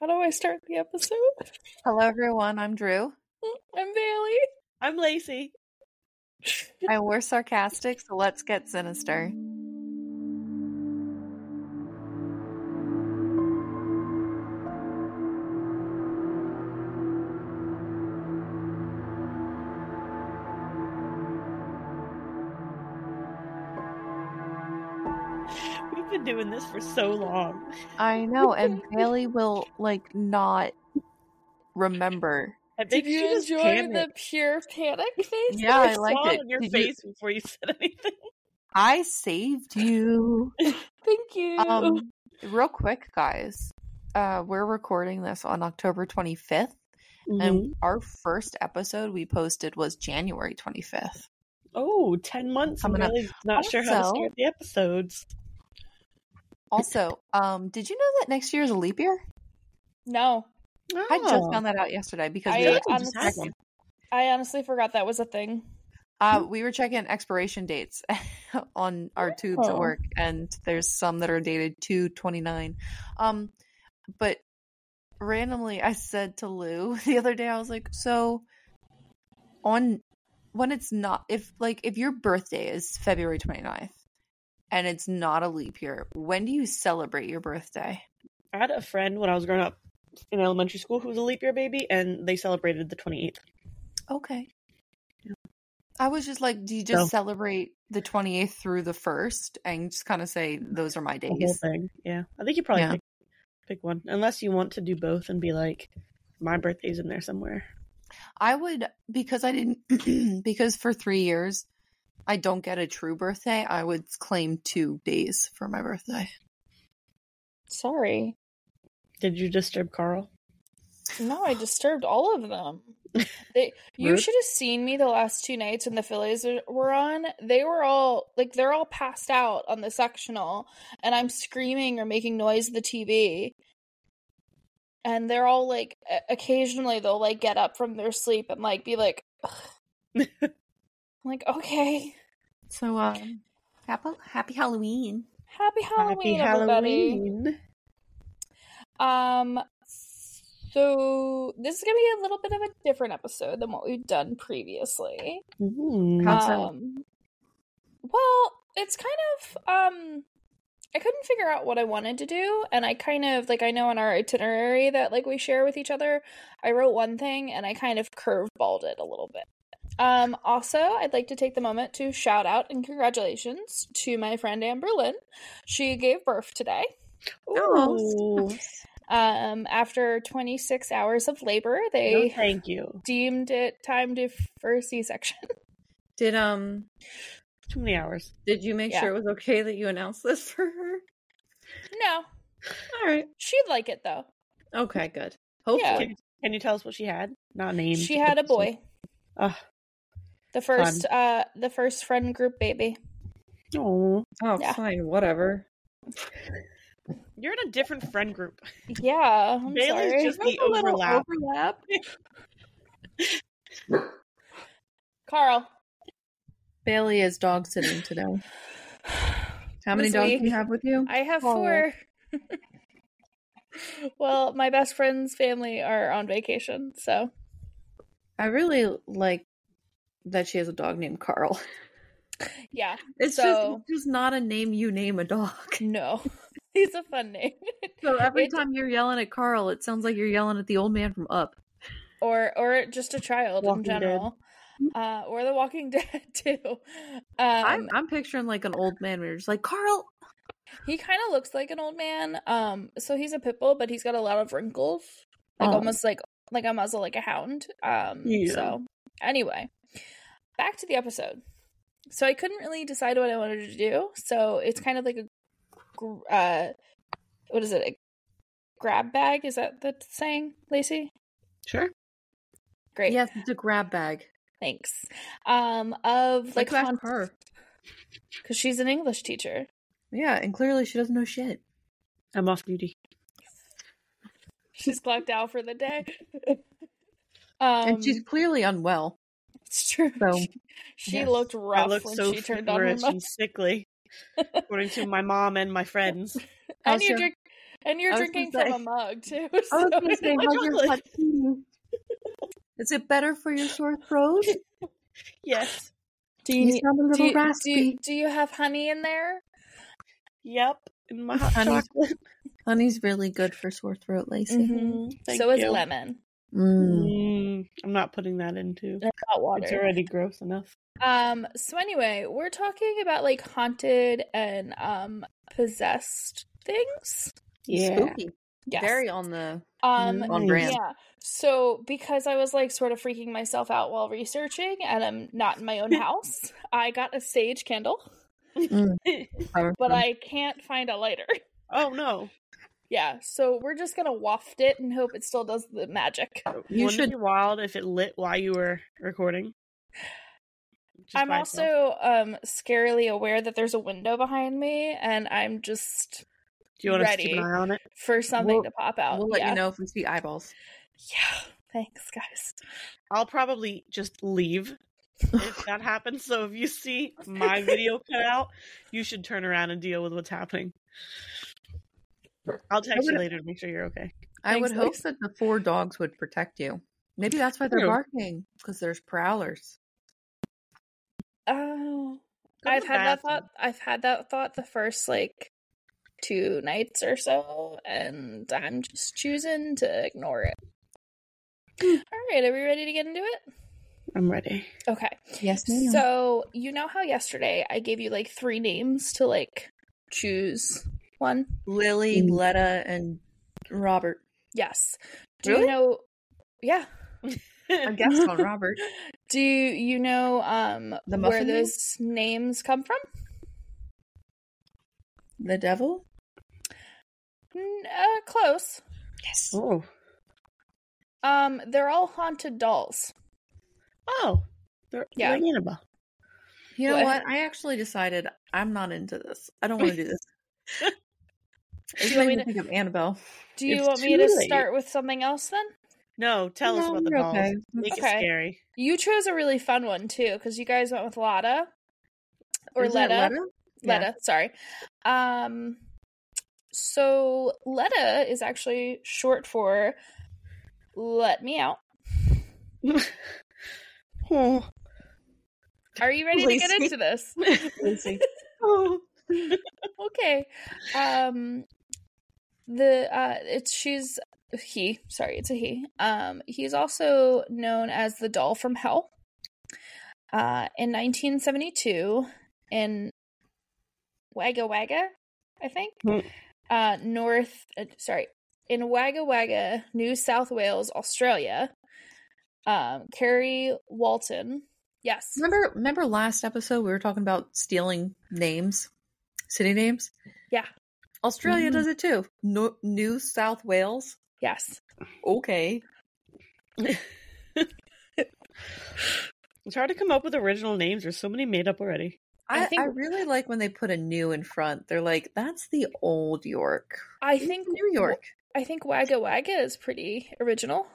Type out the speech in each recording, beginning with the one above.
How do I start the episode? Hello, everyone. I'm Drew, I'm Bailey. I'm Lacey. and we're sarcastic, so let's get sinister. Doing this for so long. I know, and Bailey will like not remember. Did you she just enjoy the pure panic face? Yeah, I saw liked it. on your Did you- face before you said anything. I saved you. Thank you. Um, real quick, guys. Uh, we're recording this on October 25th, Mm-hmm. and our first episode we posted was January 25th. Oh, 10 months. I'm really not sure how to Also- start the episodes. Also, um, did you know that next year is a leap year? no, I just Oh. found that out yesterday because I we were like we just just had checking. I honestly forgot that was a thing. Uh, we were checking expiration dates on our tubes at Oh. work, and there's some that are dated two twenty nine. Um, but randomly, I said to Lou the other day, I was like, "So on when it's not if like if your birthday is February 29th and it's not a leap year, when do you celebrate your birthday?" I had a friend when I was growing up in elementary school who was a leap year baby, and they celebrated the 28th. Okay. I was just like, do you just So- celebrate the 28th through the 1st and just kind of say, those are my days? thing. Yeah. I think you probably Yeah. pick, pick one. Unless you want to do both and be like, my birthday's in there somewhere. I would, because I didn't, because for three years, I don't get a true birthday, I would claim two days for my birthday. Sorry. Did you disturb Carl? No, I disturbed all of them. They, you should have seen me the last two nights when the Phillies were on. They were all like they're all passed out on the sectional, and I'm screaming or making noise at the TV. And they're all like, occasionally they'll like get up from their sleep and like be like, "Ugh." I'm like okay, So, um, happy, happy Halloween. happy Halloween, Happy everybody. Halloween. Um, so this is gonna be a little bit of a different episode than what we've done previously. Ooh. How so? Um, well, it's kind of um, I couldn't figure out what I wanted to do, and I kind of like I know in our itinerary that like we share with each other, I wrote one thing and I kind of curveballed it a little bit. Um, also, I'd like to take the moment to shout out and congratulations to my friend Amber Lynn. She gave birth today. Ooh. Um, after 26 hours of labor, No, they thank you. deemed it time to for a C-section. Did, um, Too many hours. did you make Yeah. sure it was okay that you announced this for her? no, All right. she'd like it though. Okay, good. Hopefully. Can, can you tell us what she had? Not named. She had a boy. Ugh. The first uh the first friend group baby. Oh. Oh, Yeah. fine, whatever. You're in a different friend group. Yeah, I'm Bailey's sorry. just the overlap. overlap. Carl. Bailey is dog sitting today. How many dogs week, do you have with you? I have Oh. four. well, my best friend's family are on vacation, so I really like that she has a dog named Carl. yeah. It's So- just it's just not a name you name a dog. No. He's a fun name. So every It- time you're yelling at Carl, it sounds like you're yelling at the old man from Up. or or just a child Walking in Dead. general. Uh, or The Walking Dead too. Um, I'm I'm picturing like an old man. We're just like Carl. He kind of looks like an old man. Um, so he's a pit bull, but he's got a lot of wrinkles, like Oh. almost like like a muzzle, like a hound. Um, Yeah. so anyway, back to the episode. So I couldn't really decide what I wanted to do. So it's kind of like a, uh, what is it? A grab bag? Is that the saying, Lacey? Sure. Great. Yes, it's a grab bag. Thanks. Um, of like Like ask her. because she's an English teacher. Yeah, and clearly she doesn't know shit. I'm off duty. She's clocked out for the day. um, and she's clearly unwell. It's true. So, she yes. looked I rough when so she turned on her mic. and sickly, according to my mom and my friends. And you How's your- drink And you're drinking from say- a mug too. I was so say, like- how's your hot tea? Is it better for your sore throat? Yes. do You, you, sound a little do, raspy. you, do you have honey in there? Yep. In my hot Honey. chocolate. Honey's really good for sore throat, Lacey. Mhm. Thank so is lemon. Mm. Mm, I'm not putting that into. And hot water. It's already gross enough. Um. So anyway, we're talking about like haunted and um possessed things. Spooky. Yes. Very on the um. On brand. Yeah. So because I was like sort of freaking myself out while researching, and I'm not in my own house, I got a sage candle, but I can't find a lighter. oh no. Yeah. So we're just gonna waft it and hope it still does the magic. You Wouldn't should- be wild if it lit while you were recording? Just I'm by itself. also um scarily aware that there's a window behind me, and I'm just Do you want us to keep an ready. eye on it? for something We'll- to pop out. We'll let yeah. you know if we see eyeballs. Yeah. Thanks, guys. I'll probably just leave if that happens. So if you see my video cut out, you should turn around and deal with what's happening. I'll text you later to make sure you're okay. I would Thanks, hope Lace. that the four dogs would protect you. Maybe that's why they're barking because there's prowlers. Oh, Go I've had that thought. I've had that thought the first like two nights or so, and I'm just choosing to ignore it. Hmm. All right, are we ready to get into it? I'm ready. Okay. Yes, ma'am. So you know how yesterday I gave you like three names to like choose one. Lily, Mm. Letta, and Robert. Yes. Do Really? you know? Yeah. I guessed on Robert. Do you know um The where muffin man? those names come from? The devil? N- uh, close. Yes. oh. Um, they're all haunted dolls. Oh. They're, Yeah. they're Annabelle. You know What? what? I actually decided I'm not into this. I don't want to do this. It you made me me to- think of Annabelle. Do you It's want me to late. start with something else then? No, tell us No, about the you're dolls. okay. Make it Okay. scary. You chose a really fun one too, because you guys went with Lada or Isn't Letta. Letta? Letta, Yeah. sorry. Um, so Letta is actually short for "Let Me Out." Oh. Are you ready to get into this? Lucy. oh. okay. Um, the uh, it's she's he. Sorry, it's a he. Um, he's also known as the doll from hell. Uh, in 1972, in Wagga Wagga, I think, Hmm. uh, North. Uh, sorry, in Wagga Wagga, New South Wales, Australia. Um, Kerry Walton. Yes. Remember, remember last episode we were talking about stealing names, city names. Yeah. Australia Mhm. does it too. No, New South Wales. Yes. Okay. It's hard to come up with original names. There's so many made up already. I I, I, really like when they put a new in front. They're like, that's the old York. I It's think New York. I think Wagga Wagga is pretty original.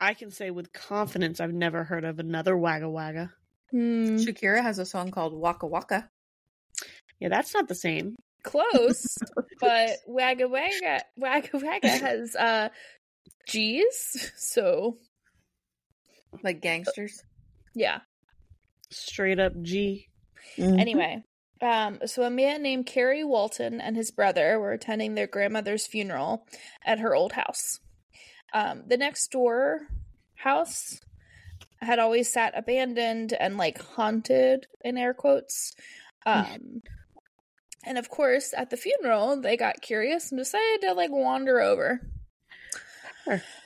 I can say with confidence I've never heard of another Wagga Wagga. Hmm, Shakira has a song called Waka Waka. Yeah, that's not the same. Close, but Wagga Wagga Wagga Wagga has uh G's. So Like gangsters. yeah. Straight up G. Mm-hmm. Anyway, um, so a man named Kerry Walton and his brother were attending their grandmother's funeral at her old house. Um, the next door house had always sat abandoned and like haunted in air quotes. Um, and of course, at the funeral, they got curious and decided to like wander over.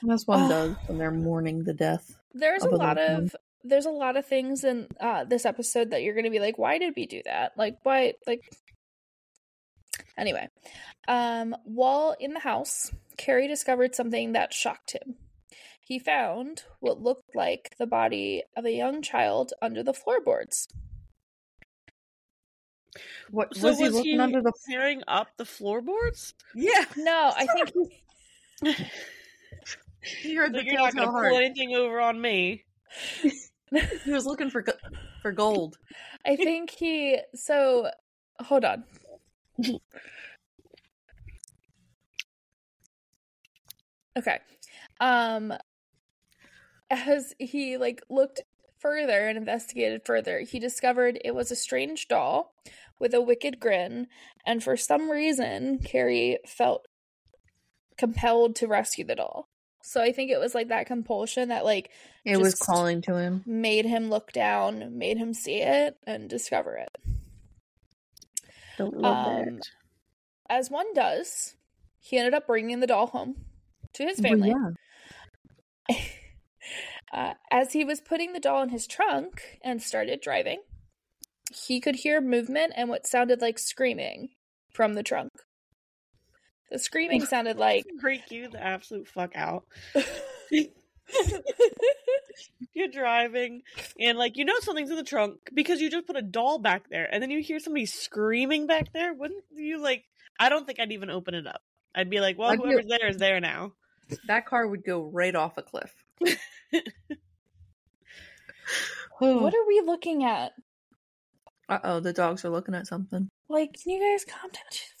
That's one Oh. does when they're mourning the death. There's a lot one. of there's a lot of things in uh, this episode that you're going to be like, why did we do that? Like, why? Like, anyway, um, while in the house, Kerry discovered something that shocked him. He found what looked like the body of a young child under the floorboards. What So was he looking under the? tearing up the floorboards? Yeah, No, I think he heard So the you're not going to pull anything over on me. He was looking for for gold. I think he. So hold on. Okay. Um as he like looked further and investigated further, he discovered it was a strange doll with a wicked grin, and for some reason, Kerry felt compelled to rescue the doll. So I think it was like that compulsion that like It was calling to him. made him look down, made him see it and discover it. Don't love Um, that. As one does, he ended up bringing the doll home to his Well, family. yeah. Uh, as he was putting the doll in his trunk and started driving, he could hear movement and what sounded like screaming from the trunk. The screaming sounded like Freak you the absolute fuck out. You're driving and like you know something's in the trunk because you just put a doll back there and then you hear somebody screaming back there. Wouldn't you like? I don't think I'd even open it up. I'd be like, well, I'd be- whoever's there is there now. That car would go right off a cliff. what are we looking at? Uh oh, the dogs are looking at something. Like, can you guys calm down? Jesus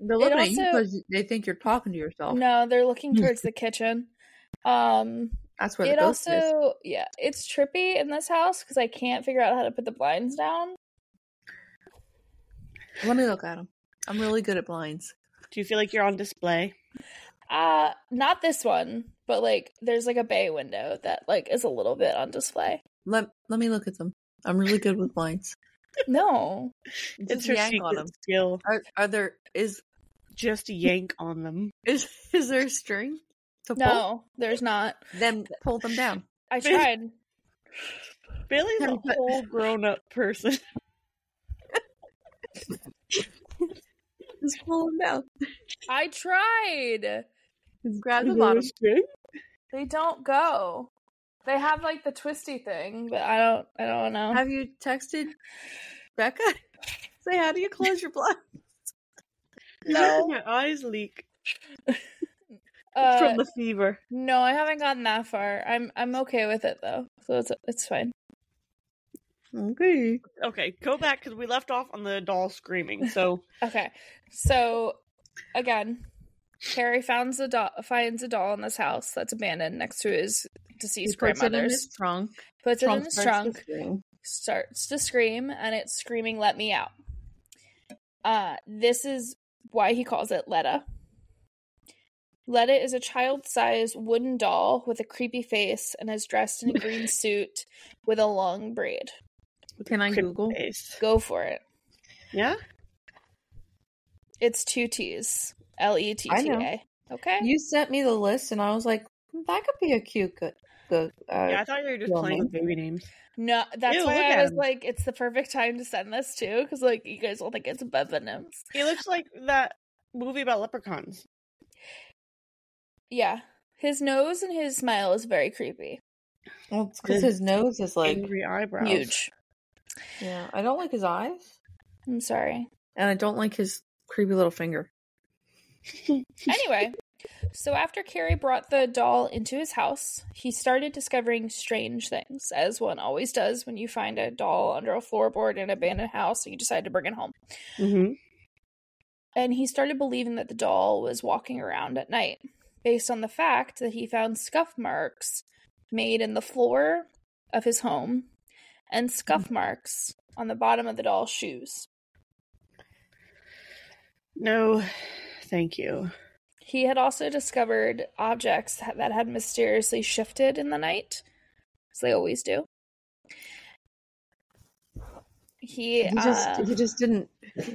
They're It looking at you because they think you're talking to yourself. No, they're looking towards the kitchen. Um, That's where the it ghost is. also, yeah, it's trippy in this house because I can't figure out how to put the blinds down. Let me look at them. I'm really good at blinds. Do you feel like you're on display? Uh, not this one, but like there's like a bay window that like is a little bit on display. Let Let me look at them. I'm really good with blinds. No, It's Just her yank on secret them. skill. Are, are there is Just yank on them. is is there a string to pull? no, there's not. Then pull them down. I tried. Bailey's a Have you put- whole grown up person. Just pull them down. I tried. Just grab the bottom. They don't go. They have like the twisty thing, but I don't. I don't know. Have you texted Becca? Say how do you close your blinds? No. my eyes leak Uh, from the fever. no, I haven't gotten that far. I'm I'm okay with it though, so it's it's fine. Okay. Okay, go back because we left off on the doll screaming. So Okay, so again, Harry finds a doll finds a doll in this house that's abandoned next to his He deceased puts it in grandmother's. his trunk. puts it in his starts to trunk. starts to scream and it's screaming let me out uh this is why he calls it letta letta is a child-sized wooden doll with a creepy face and is dressed in a green suit with a long braid Can I Creepy Google? face. go for it Yeah, it's two t's l-e-t-t-a okay You sent me the list, and I was like, that could be a cute good. good uh, yeah. I thought you were just well, playing man. with baby names. no that's Ew, why i was him. like it's the perfect time to send this too because like you guys will think it's a baby names He looks like that movie about leprechauns. yeah his nose and his smile is very creepy well, it's because His his nose is like Angry eyebrows. huge Yeah, I don't like his eyes, i'm sorry and I don't like his creepy little finger. Anyway, so after Kerry brought the doll into his house, he started discovering strange things, as one always does when you find a doll under a floorboard in an abandoned house and you decide to bring it home. Mm-hmm. And he started believing that the doll was walking around at night, based on the fact that he found scuff marks made in the floor of his home and scuff marks on the bottom of the doll's shoes. No, thank you. He had also discovered objects that that had mysteriously shifted in the night, as they always do. He, He just uh, he just didn't.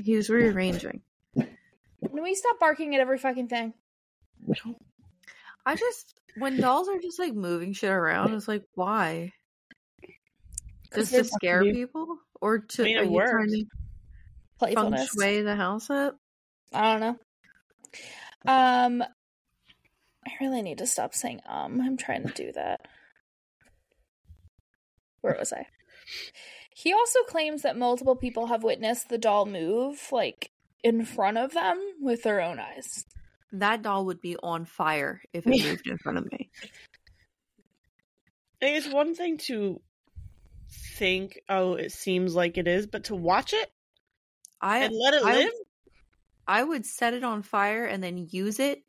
He was rearranging. can we stop barking at every fucking thing? I just when dolls are just like moving shit around, it's like why? Just to scare fucking- people, or to I mean, it are you trying to feng shui the house up? I don't know. Um, I really need to stop saying um. I'm trying to do that. Where was I? He also claims that multiple people have witnessed the doll move, like in front of them, with their own eyes. That doll would be on fire if it moved in front of me. It's one thing to think, oh, it seems like it is, but to watch it I and let it I- live. I would set it on fire and then use it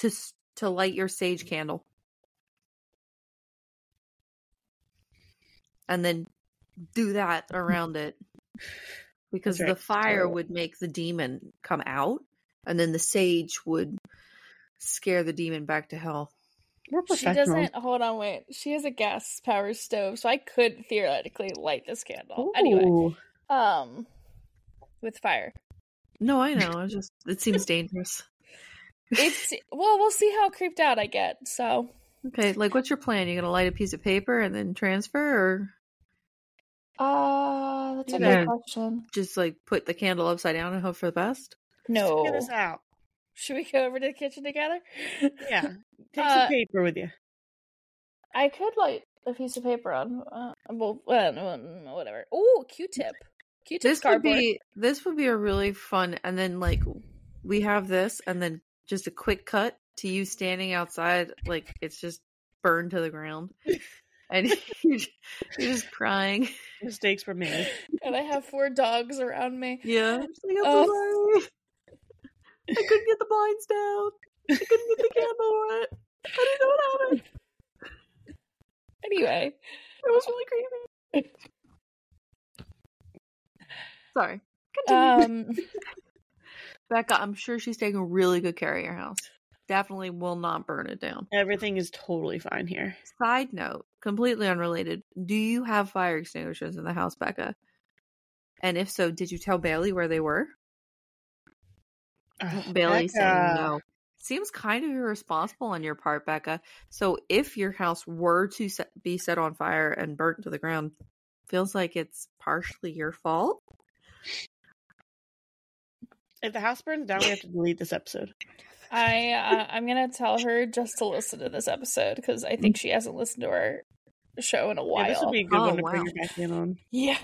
to to light your sage candle. And then do that around it. Because That's the fire Terrible. would make the demon come out and then the sage would scare the demon back to hell. We're She doesn't. Hold on, wait. She has a gas powered stove, so I could theoretically light this candle. Anyway, um, with fire. No, I know. It's just it seems dangerous. It's well, we'll see how creeped out I get. So, Okay, like what's your plan? You gonna light a piece of paper and then transfer or uh, that's a good question. just like put the candle upside down and hope for the best? No, Figure this out. should we go over to the kitchen together? Yeah. Take Uh, some paper with you. I could light a piece of paper on. Uh, well, uh, whatever. Oh, Q-tip. Q-tip This would be this would be a really fun and then like we have this and then just a quick cut to you standing outside like it's just burned to the ground. And you're just, crying. Mistakes were made. and I have four dogs around me. Yeah. Like, Oh. I couldn't get the blinds down. I couldn't get the candle lit. I didn't know what happened. Anyway, It was really creepy. Sorry. Um, Becca, I'm sure she's taking really good care of your house. Definitely will not burn it down. Everything is totally fine here. Side note, completely unrelated. Do you have fire extinguishers in the house, Becca? And if so, did you tell Bailey where they were? Ugh, Bailey saying no. Seems kind of irresponsible on your part, Becca. So if your house were to set, be set on fire and burnt to the ground, feels like it's partially your fault. If the house burns down, we have to delete this episode. I uh, I'm gonna tell her just to listen to this episode because I think she hasn't listened to our show in a while. Yeah, this would be a good Oh, one to bring her back in on. Yeah.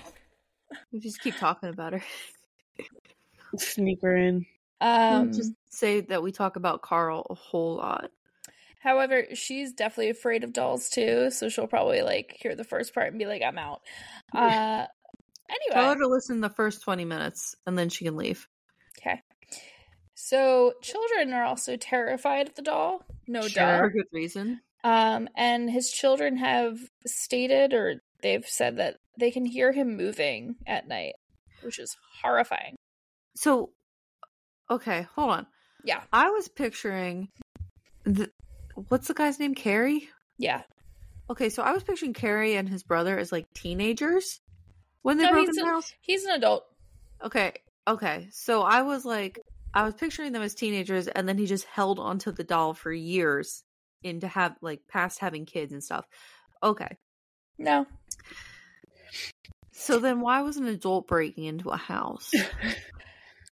We just keep talking about her. Sneak her in. Um. just say that we talk about Carl a whole lot. However, she's definitely afraid of dolls too, so she'll probably like hear the first part and be like, "I'm out." Uh. Tell her Anyway, to listen the first 20 minutes and then she can leave. okay. So children are also terrified of the doll. No Sure. doubt. For good reason. Um, and his children have stated or they've said that they can hear him moving at night, which is horrifying. So, okay, hold on. Yeah. I was picturing the, what's the guy's name? Kerry? Yeah. Okay, so I was picturing Kerry and his brother as like teenagers when they No, broke he's in the house. He's an adult. Okay, okay. So I was like, I was picturing them as teenagers, and then he just held onto the doll for years into have like past having kids and stuff. Okay, No. so then why was an adult breaking into a house?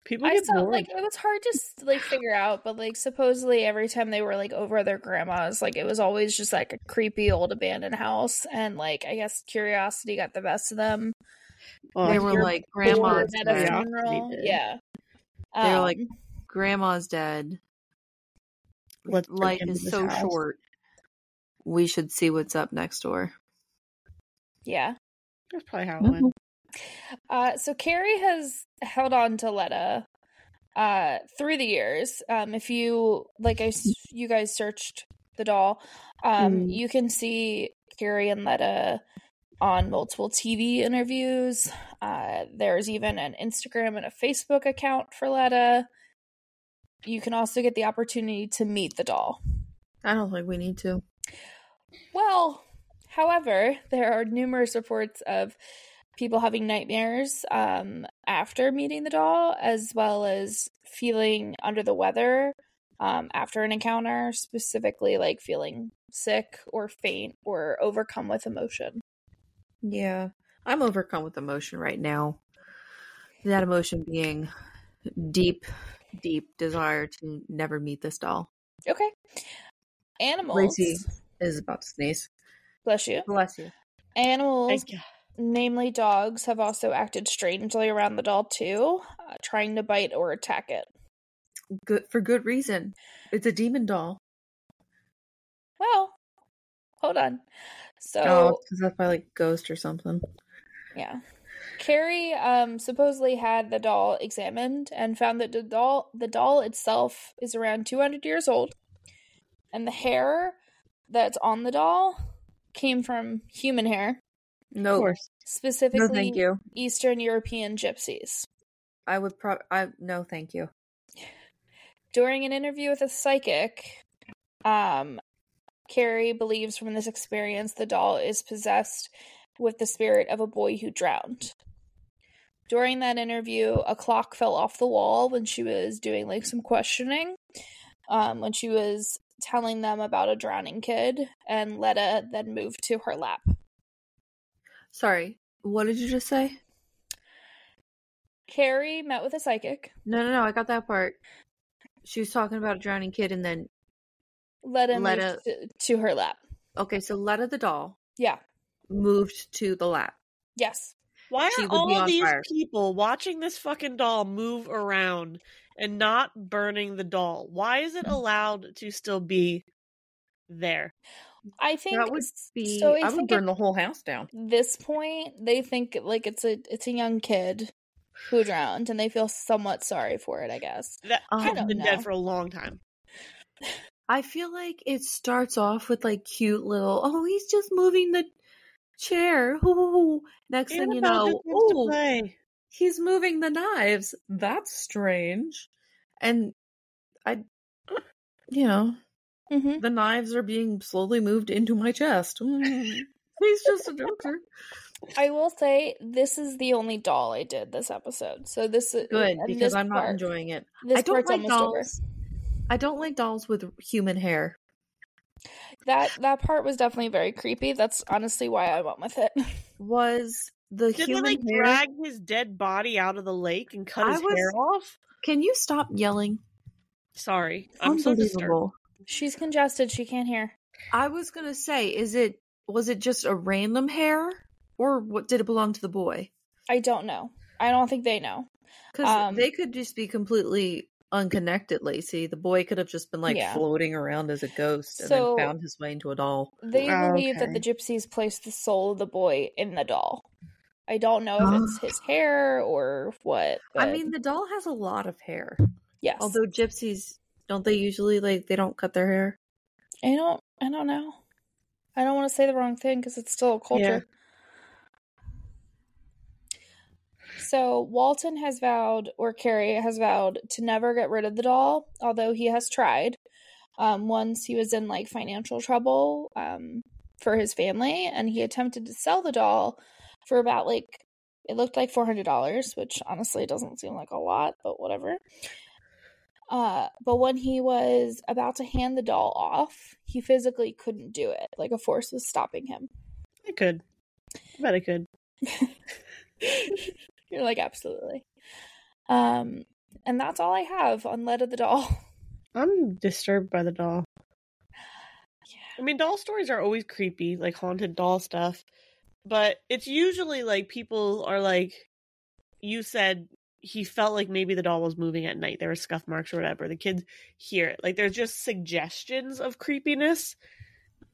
People I saw bored. like it was hard to like figure out, but like supposedly every time they were like over their grandma's, like it was always just like a creepy old abandoned house, and like I guess curiosity got the best of them. Well, they were like, "Grandma's at a dead." Yeah. funeral. Yeah. They were like, Um, "Grandma's dead. Let's Life is so house." short. We should see what's up next door." yeah. That's probably how it went. Uh, so Kerry has held on to Letta uh, through the years. Um, if you like, I you guys searched the doll, um, Mhm. you can see Kerry and Letta on multiple TV interviews. Uh, there's even an Instagram and a Facebook account for Letta. You can also get the opportunity to meet the doll. I don't think we need to. Well, however, there are numerous reports of people having nightmares um, after meeting the doll, as well as feeling under the weather um, after an encounter, specifically like feeling sick or faint or overcome with emotion. Yeah, I'm overcome with emotion right now. That emotion being deep, deep desire to never meet this doll. Okay. Animals. Lacey. Is about to sneeze. Bless you. Bless you. Animals, Thank you. Namely dogs, have also acted strangely around the doll too, uh, trying to bite or attack it. Good for good reason. It's a demon doll. Well, hold on. So, Oh, because that's probably like ghost or something. yeah. Kerry um, supposedly had the doll examined and found that the doll the doll itself is around 200 years old, and the hair that's on the doll came from human hair, No, course. specifically no, thank you. Eastern European gypsies. I would pro. I no, thank you. During an interview with a psychic, um, Kerry believes from this experience the doll is possessed with the spirit of a boy who drowned. During that interview, a clock fell off the wall when she was doing like some questioning. Um, when she was telling them about a drowning kid, and Letta then moved to her lap. Sorry, what did you just say? Kerry met with a psychic. No, no, no. I got that part. She was talking about a drowning kid, and then Letta, Letta- moved to, to her lap. okay, so Letta the doll Yeah. moved to the lap. Yes. Why She are all on these fire. people watching this fucking doll move around and not burning the doll? Why is it allowed to still be there? I think That would be. So I, I, would burn at the whole house down. this point they think like it's a it's a young kid who drowned, and they feel somewhat sorry for it. I guess. That I kid's been know. dead for a long time. I feel like it starts off with like cute little. Oh, he's just moving the chair. Ooh. Next thing you know, just oh, he's moving the knives. That's strange. And I, you know, hmm the knives are being slowly moved into my chest. Mm. He's just a joker. I will say this is the only doll I did this episode. So this is Good because I'm not part- enjoying it. This I don't part's like almost over. I don't like dolls with human hair. That that part was definitely very creepy. That's honestly why I went with it. Was the Did they human like hair? drag his dead body out of the lake and cut I his was- hair off? Can you stop yelling? Sorry, I'm so disturbed. Unbelievable. She's congested. She can't hear. I was gonna say, is it was it just a random hair, or what did it belong to the boy? I don't know. I don't think they know. Because Um, they could just be completely unconnected, Lacey. The boy could have just been like Yeah. floating around as a ghost and So- then found his way into a doll. They Oh, believe that the gypsies placed the soul of the boy in the doll. I don't know if it's his hair or what. I mean, the doll has a lot of hair. yes. Although gypsies don't they usually like they don't cut their hair? I don't. I don't know. I don't want to say the wrong thing because it's still a culture. So Walton has vowed, or Kerry has vowed, to never get rid of the doll, although he has tried. Um, once he was in like financial trouble um, for his family, and he attempted to sell the doll for about like it looked like four hundred dollars, which honestly doesn't seem like a lot, but whatever. Uh, but when he was about to hand the doll off, he physically couldn't do it. Like a force was stopping him. I could. I bet I could. You're like, absolutely. Um, and that's all I have on Letta the Doll. I'm disturbed by the doll. Yeah. I mean, doll stories are always creepy, like haunted doll stuff. But it's usually like people are like, you said he felt like maybe the doll was moving at night. There were scuff marks or whatever. The kids hear it. Like, there's just suggestions of creepiness.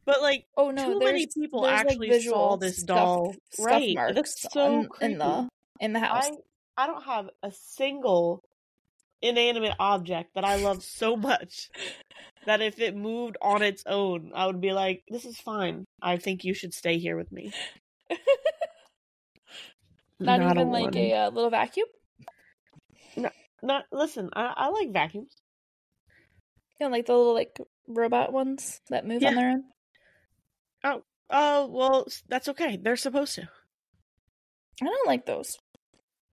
But like, Oh no, too many people like, actually visual saw this doll. scuff right. marks That's so on- creepy. in the in the house. I I don't have a single inanimate object that I love so much that if it moved on its own, I would be like, "This is fine. I think you should stay here with me." Not, a even like one. a uh, little vacuum. No, not listen. I, I like vacuums. You know, like the little like robot ones that move on their own. Oh oh well, that's okay. They're supposed to. I don't like those.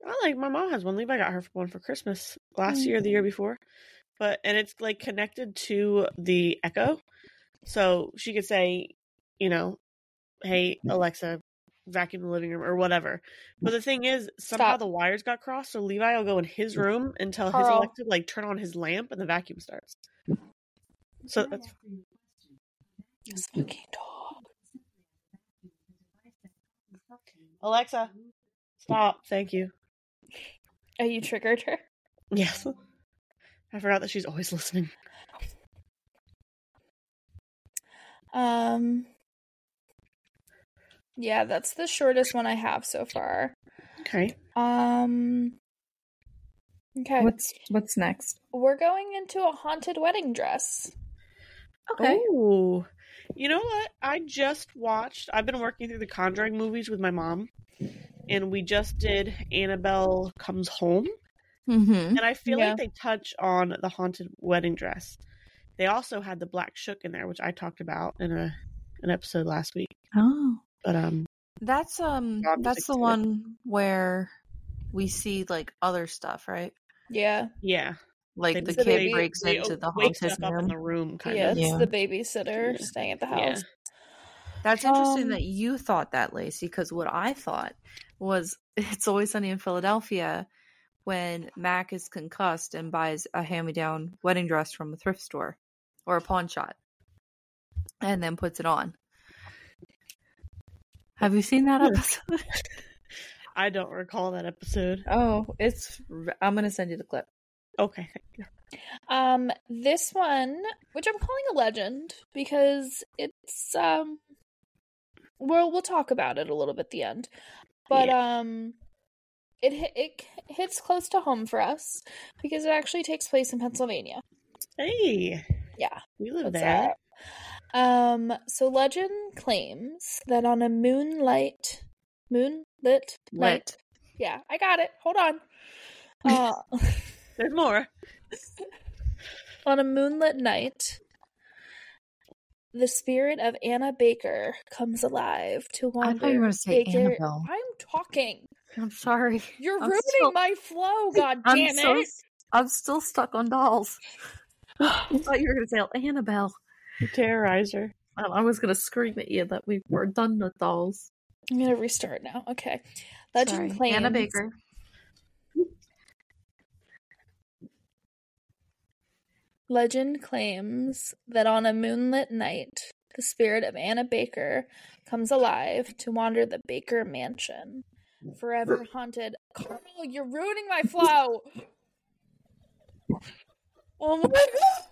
I like my mom has one. Levi got her one for Christmas last year, the year mm-hmm. before. But and it's like connected to the Echo, so she could say, you know, "Hey mm-hmm. Alexa, vacuum the living room" or whatever. But the thing is, somehow Stop. the wires got crossed, so Levi will go in his room and tell his Carl. Alexa like turn on his lamp, and the vacuum starts. So that's This fucking dog. Alexa, stop. Thank you. Oh, you triggered her. Yes, I forgot that she's always listening. Um. Yeah, that's the shortest one I have so far. Okay. Um. Okay. What's what's next? We're going into a haunted wedding dress. Okay. Oh, you know what? I just watched. I've been working through the Conjuring movies with my mom, and we just did Annabelle Comes Home, Mm-hmm. and I feel Yeah. like they touch on the haunted wedding dress. They also had the Black Shuck in there, which I talked about in a an episode last week. Oh, But um, that's um, that's the sticking it. one where we see like other stuff, right? Yeah. yeah, Like They- the the kid baby- breaks they into the wake haunted stuff up in room. the room, kind yeah, of. it's Yeah. the babysitter Yeah. staying at the Yeah. house. That's interesting Um, that you thought that, Lacey, because what I thought was it's always sunny in Philadelphia when Mac is concussed and buys a hand me down wedding dress from a thrift store or a pawn shop and then puts it on. Have you seen that episode? I don't recall that episode. oh, it's. I'm going to send you the clip. Okay. Um, this one, which I'm calling a legend because it's um, well, we'll talk about it a little bit at the end, but um, it it hits close to home for us because it actually takes place in Pennsylvania. Hey, Yeah, we live what's there. that? Um, so legend claims that on a moonlight, moonlit night. Yeah, I got it. Hold on. Uh, There's more. On a moonlit night, the spirit of Anna Baker comes alive to wander. I thought you were going to say Baker- Annabelle. I'm talking. I'm sorry. You're I'm ruining still- my flow. God I'm damn so- it! I'm still stuck on dolls. I thought you were going to say Annabelle. Terrorizer. I I was gonna scream at you that we were done with dolls. I'm gonna restart now. Okay. Legend Sorry. claims Anna Baker. Legend claims that on a moonlit night, the spirit of Anna Baker comes alive to wander the Baker Mansion, forever haunted. Carl, you're ruining my flow. Oh my god!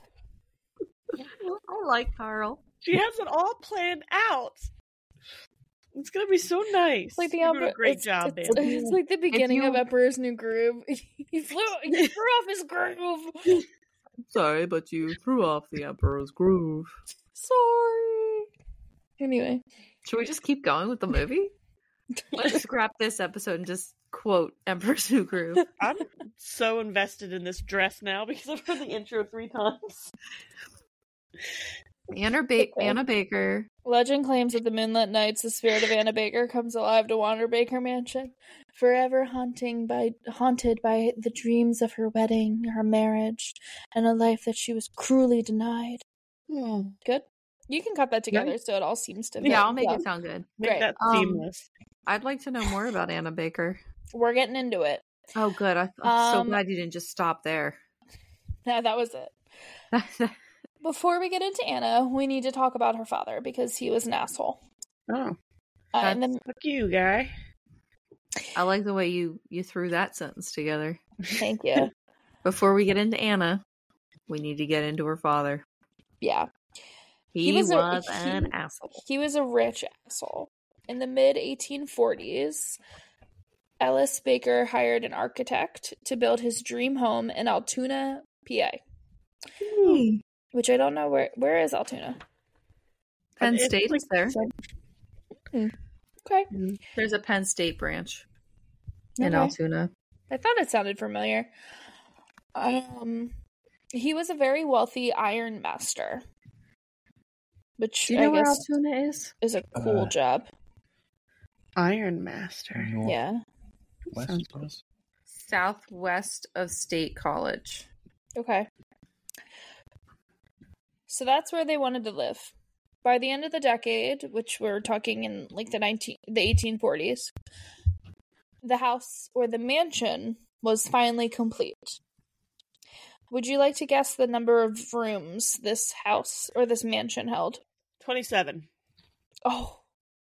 I like Carl. She has it all planned out. It's gonna be so nice. It's like the You're doing Emperor- a great it's, job, it's, Bambi. it's like the beginning of Emperor's New Groove. he flew, he threw off his groove. Sorry, but you threw off the Emperor's groove. Sorry. Anyway, Should we just keep going with the movie? Let's scrap this episode and just quote Emperor's New Groove. I'm so invested in this dress now because I've heard the intro three times. Anna, ba- Okay. Anna Baker. legend claims that the moonlit nights, the spirit of Anna Baker comes alive to wander Baker Mansion, forever haunting by haunted by the dreams of her wedding, her marriage, and a life that she was cruelly denied. Good. You can cut that together so it all seems to. Yeah. I'll make it sound good. Make Great. that Um, seamless. I'd like to know more about Anna Baker. We're getting into it. Oh, good. I, I'm so Um, glad you didn't just stop there. No, that was it. Before we get into Anna, we need to talk about her father because he was an asshole. Oh, Uh, and then, fuck you, guy. I like the way you you threw that sentence together. thank you. Before we get into Anna, we need to get into her father. Yeah. He, He was, was a- an he- asshole. He was a rich asshole. In the mid 1840s, Elias Baker hired an architect to build his dream home in Altoona, PA. Which I don't know where where is Altoona. Penn It's State like- is there. Okay. There's a Penn State branch in Altoona. I thought it sounded familiar. Um he was a very wealthy iron master. Which Do you know I where Altoona is? is a cool Uh, job. Iron Master. North, Yeah. West, Sounds west. Southwest of State College. Okay. So that's where they wanted to live. By the end of the decade, which we're talking in like the 19 the 1840s, the house or the mansion was finally complete. Would you like to guess the number of rooms this house or this mansion held? Twenty-seven. Oh,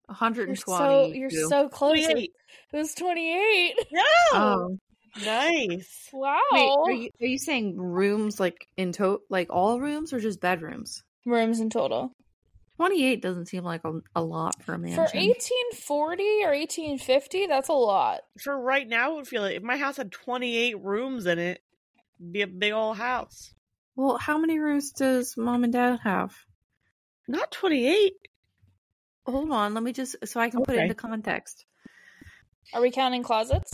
you're 120. so you're so close. It was 28. No. Oh. Nice. Wow. Wait, are you, are you saying rooms like in to like all rooms or just bedrooms? Rooms in total. 28 doesn't seem like a, a lot for a mansion. For 1840 or 1850, that's a lot. For right now, I would feel like if my house had 28 rooms in it, it'd be a big old house. Well, how many rooms does mom and dad have? Not 28. Hold on, let me just so I can put it Okay. into context. Are we counting closets?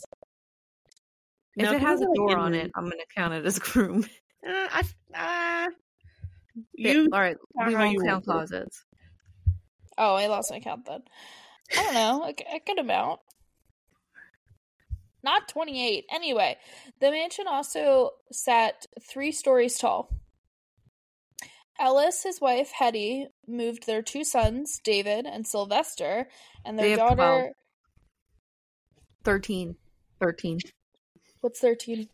If it has a door on it, I'm going to count it as a room. Uh, I, uh, you all right, we won't count closets. Oh, I lost my count then. I don't know. A, a good amount. Not 28. Anyway, the mansion also sat three stories tall. Ellis, his wife, Hetty, moved their two sons, David and Sylvester, and their have 12. daughter. 13. 13. What's 13?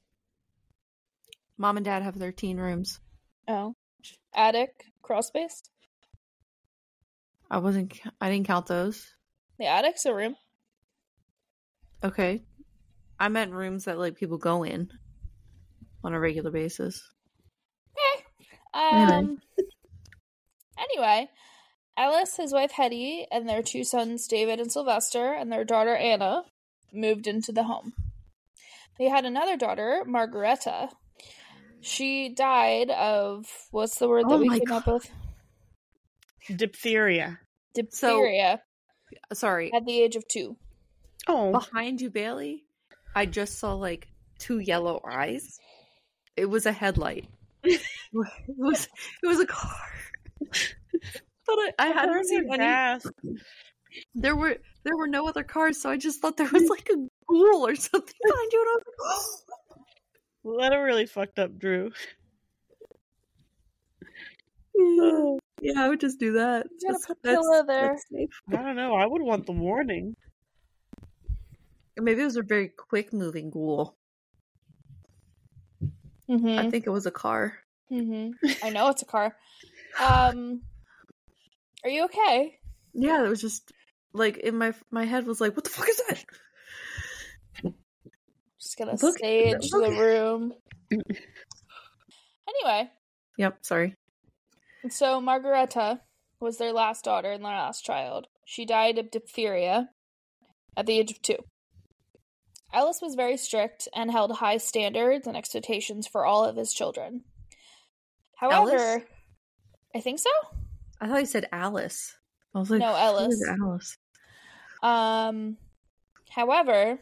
Mom and dad have 13 rooms. Oh. Attic, crawl space? I wasn't I didn't count those. The attic's a room. Okay. I meant rooms that like people go in on a regular basis. Um. anyway, Ellis, his wife Hetty, and their two sons David and Sylvester, and their daughter Anna, moved into the home. They had another daughter, Margareta. She died of what's the word that Oh we my came up with? diphtheria. Diphtheria Sorry. at the age of two. Oh, Behind you, Bailey, I just saw like two yellow eyes. It was a headlight. it was it was a car. but I, I hadn't seen any fast. there were there were no other cars, so I just thought there was like a ghoul or something behind you and I was like, Well, that really fucked up Drew. yeah. yeah, I would just do that. You That's- put that's- pillow there. that's safe. I don't know. I would want the warning. Maybe it was a very quick moving ghoul. Mm-hmm. I think it was a car. Mm-hmm. I know it's a car. Um, are you okay? Yeah, it was just like in my my head was like, what the fuck is that? Just gonna Look- stage the room. Anyway, Yep, sorry. so Margareta was their last daughter and their last child. She died of diphtheria at the age of two. Ellis was very strict and held high standards and expectations for all of his children. However, Ellis? I think so. I thought you said Alice. I was like, No, who is Ellis. Alice. Um, however,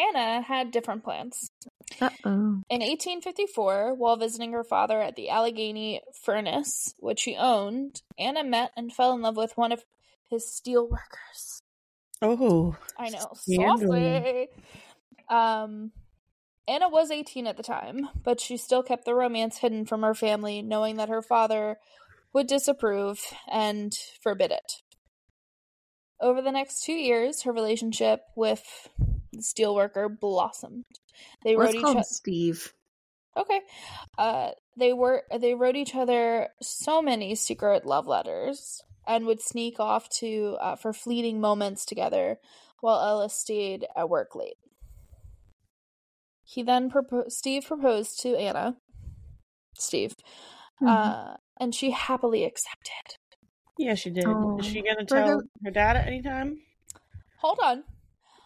Anna had different plans. Uh oh. In 1854, while visiting her father at the Allegheny Furnace, which he owned, Anna met and fell in love with one of his steel workers. Oh, I know, Scandal. softly. Um, Anna was 18 at the time, but she still kept the romance hidden from her family, knowing that her father would disapprove and forbid it. Over the next two years, her relationship with the steelworker blossomed. They Let's wrote each call him other. Steve. Okay. Uh they were they wrote each other so many secret love letters and would sneak off to uh, for fleeting moments together while Ellis stayed at work late. He then proposed Steve proposed to Anna. Steve. Mm-hmm. Uh and she happily accepted. yeah, she did. Oh. Is she gonna tell the- her dad at any time? Hold on.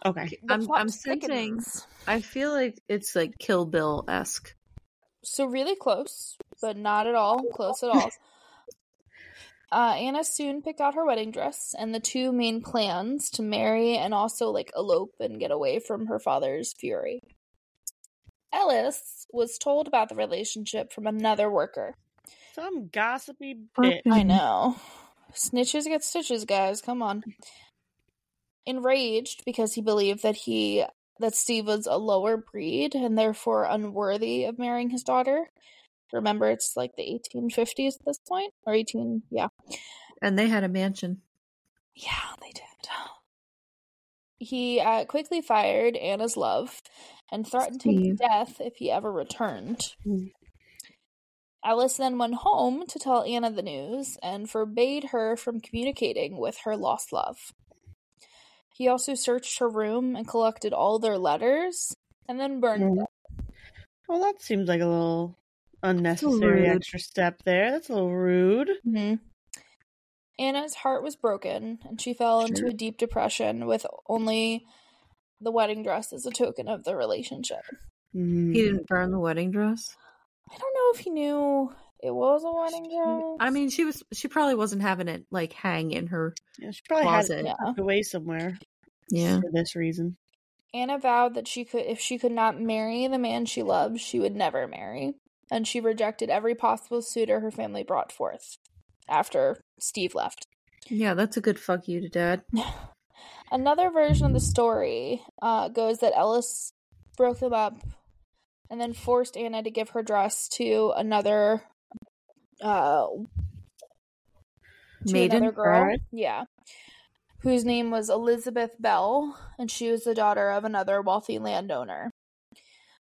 Okay. I'm I'm sensing. I feel like it's like Kill Bill esque. So really close, but not at all close at all. Uh, Anna soon picked out her wedding dress and the two main plans to marry and also like elope and get away from her father's fury. Ellis was told about the relationship from another worker. Some gossipy Fucking- bitch. I know. Snitches get stitches, guys. Come on. Enraged because he believed that he that Steve was a lower breed and therefore unworthy of marrying his daughter. Remember, it's like the 1850s at this point, or 18, yeah, And they had a mansion. yeah, they did. He uh, quickly fired Anna's love and threatened him to Steve. death if he ever returned. Hmm. Alice then went home to tell Anna the news and forbade her from communicating with her lost love. He also searched her room and collected all their letters and then burned Mhm. them. Well, that seems like a little unnecessary rude. extra step there. That's a little rude. Mm-hmm. Anna's heart was broken and she fell into a deep depression with only the wedding dress as a token of the relationship. Mm. He didn't burn the wedding dress. I don't know if he knew it was a wedding dress. I mean, she was. She probably wasn't having it like hang in her Yeah, she probably closet. had yeah. it away somewhere Yeah. for this reason. Anna vowed that she could if she could not marry the man she loved, she would never marry. And she rejected every possible suitor her family brought forth after Steve left. Yeah, that's a good fuck you to dad. Another version of the story uh, goes that Ellis broke them up and then forced Anna to give her dress to another uh to Maiden? another girl. Alright. Yeah. Whose name was Elizabeth Bell, and she was the daughter of another wealthy landowner.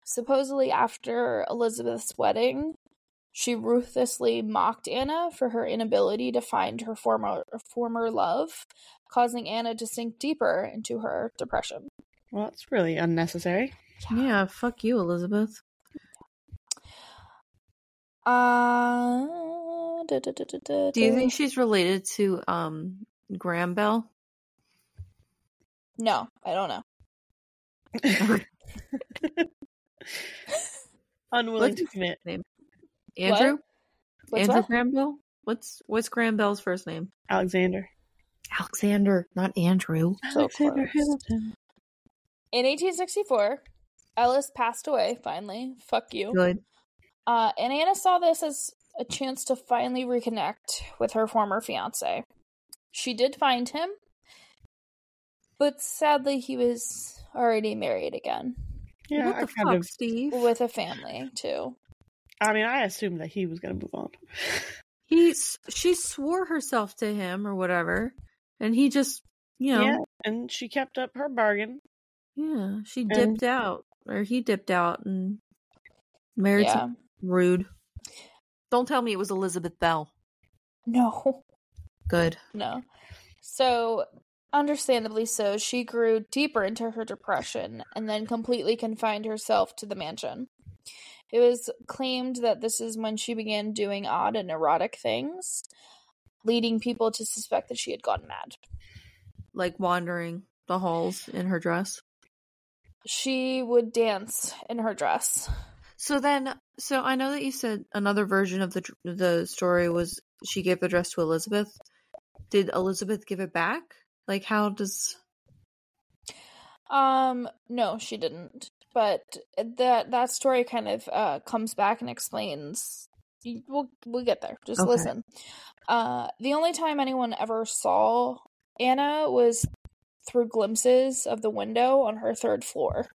Supposedly after Elizabeth's wedding, she ruthlessly mocked Anna for her inability to find her former former love, causing Anna to sink deeper into her depression. Well, that's really unnecessary. Yeah, fuck you, Elizabeth. Uh, da, da, da, da, da, Do you think she's related to um Graham Bell? No, I don't know. Unwilling What's to commit. Name? Andrew? What's Andrew what? Graham Bell? What's what's Graham Bell's first name? Alexander. Alexander, not Andrew. So Alexander close. Hamilton. In 1864, Ellis passed away, finally. Fuck you. Good. Uh, and Anna saw this as a chance to finally reconnect with her former fiance. She did find him, but sadly, he was already married again Yeah, what I the kind fuck, of. Steve? with a family, too. I mean, I assumed that he was going to move on. He she swore herself to him or whatever, and he just you know Yeah, and she kept up her bargain. yeah, she And- dipped out or he dipped out and married Yeah. some rude. Don't tell me it was Elizabeth Bell. No. Good. No. So, understandably so, she grew deeper into her depression and then completely confined herself to the mansion. It was claimed that this is when she began doing odd and erotic things, leading people to suspect that she had gone mad. Like wandering the halls in her dress. She would dance in her dress. So then, so I know that you said another version of the the story was she gave the dress to Elizabeth. Did Elizabeth give it back? Like, how does? Um, no, she didn't. But that that story kind of uh comes back and explains. We'll we'll get there. Just Okay. listen. Uh, the only time anyone ever saw Anna was through glimpses of the window on her third floor.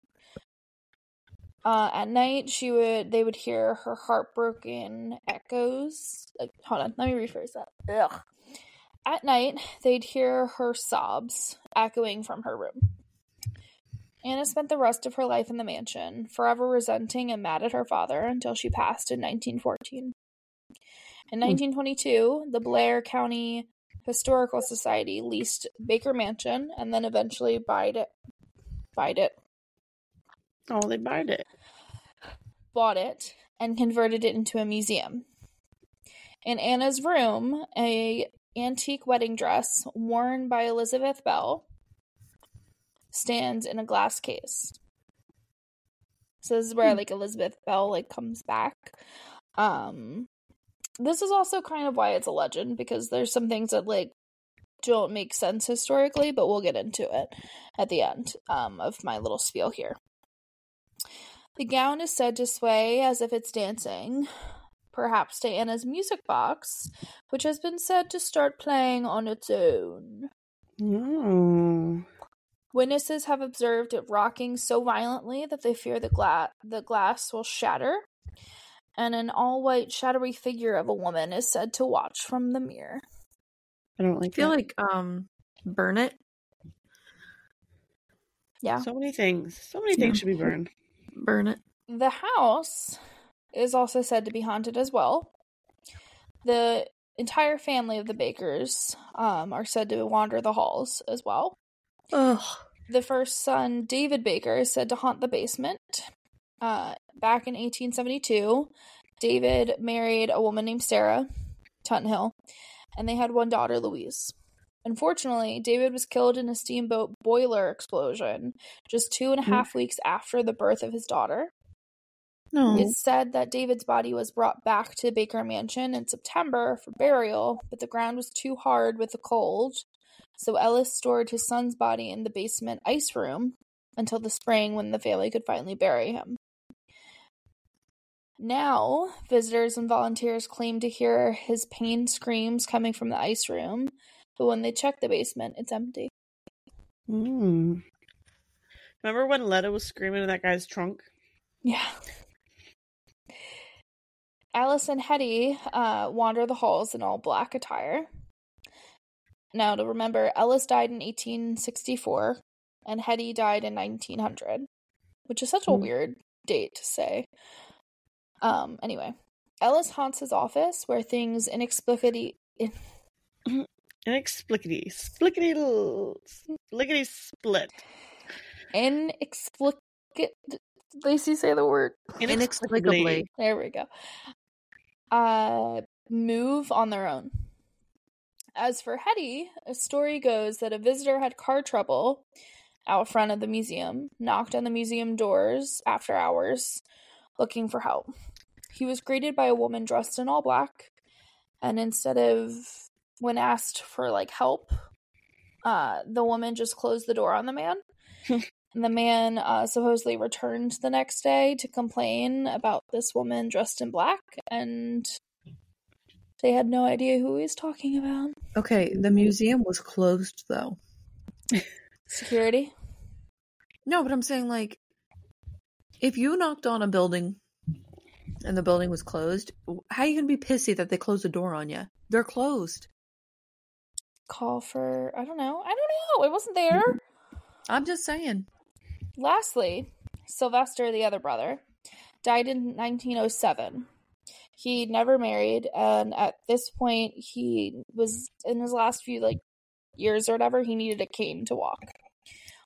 Uh, at night, she would they would hear her heartbroken echoes. Like, hold on, let me rephrase that. Ugh. At night, they'd hear her sobs echoing from her room. Anna spent the rest of her life in the mansion, forever resenting and mad at her father until she passed in 1914. In 1922, the Blair County Historical Society leased Baker Mansion and then eventually buyed it. Buyed it. Oh, they bought it. bought it and converted it into a museum. In Anna's room, a antique wedding dress worn by Elizabeth Bell stands in a glass case. So this is where like Elizabeth Bell like comes back. Um this is also kind of why it's a legend because there's some things that like don't make sense historically, but we'll get into it at the end um, of my little spiel here. The gown is said to sway as if it's dancing, perhaps to Anna's music box, which has been said to start playing on its own. Oh. Witnesses have observed it rocking so violently that they fear the, gla- the glass will shatter, and an all white, shadowy figure of a woman is said to watch from the mirror. I don't like. I like feel that. like um, burn it, Yeah. So many things. So many Yeah. things should be burned. Burn it. The house is also said to be haunted as well. The entire family of the Bakers um, are said to wander the halls as well. Ugh. The first son, David Baker, is said to haunt the basement. Uh, back in 1872, David married a woman named Sarah Tuttenhill, and they had one daughter, Louise. Unfortunately, David was killed in a steamboat boiler explosion just two and a half weeks after the birth of his daughter. No. It's said that David's body was brought back to Baker Mansion in September for burial, but the ground was too hard with the cold, so Ellis stored his son's body in the basement ice room until the spring when the family could finally bury him. Now, visitors and volunteers claim to hear his pain screams coming from the ice room, but when they check the basement, it's empty. Mm. Remember when Letta was screaming in that guy's trunk? Yeah. Alice and Hetty uh, wander the halls in all black attire. Now, to remember, Ellis died in 1864 and Hetty died in 1900, which is such a Hmm. weird date to say. Um, anyway, Ellis haunts his office where things inexplicably. Inexplicably. Splickety splickety split. Inexplicably. Lacey, say the word. Inexplicably. There we go. Uh, move on their own. As for Hetty, a story goes that a visitor had car trouble out front of the museum, knocked on the museum doors after hours, looking for help. He was greeted by a woman dressed in all black, and instead of when asked for like help, uh, the woman just closed the door on the man. and the man uh, supposedly returned the next day to complain about this woman dressed in black, and they had no idea who he was talking about. Okay, the museum was closed though. Security. No, but I'm saying like if you knocked on a building and the building was closed, how you gonna be pissy that they closed the door on you? They're closed. Call for I don't know. I don't know. It wasn't there. Mm-hmm. I'm just saying. Lastly, Sylvester, the other brother, died in 1907. He never married, and at this point, he was in his last few like years or whatever. He needed a cane to walk.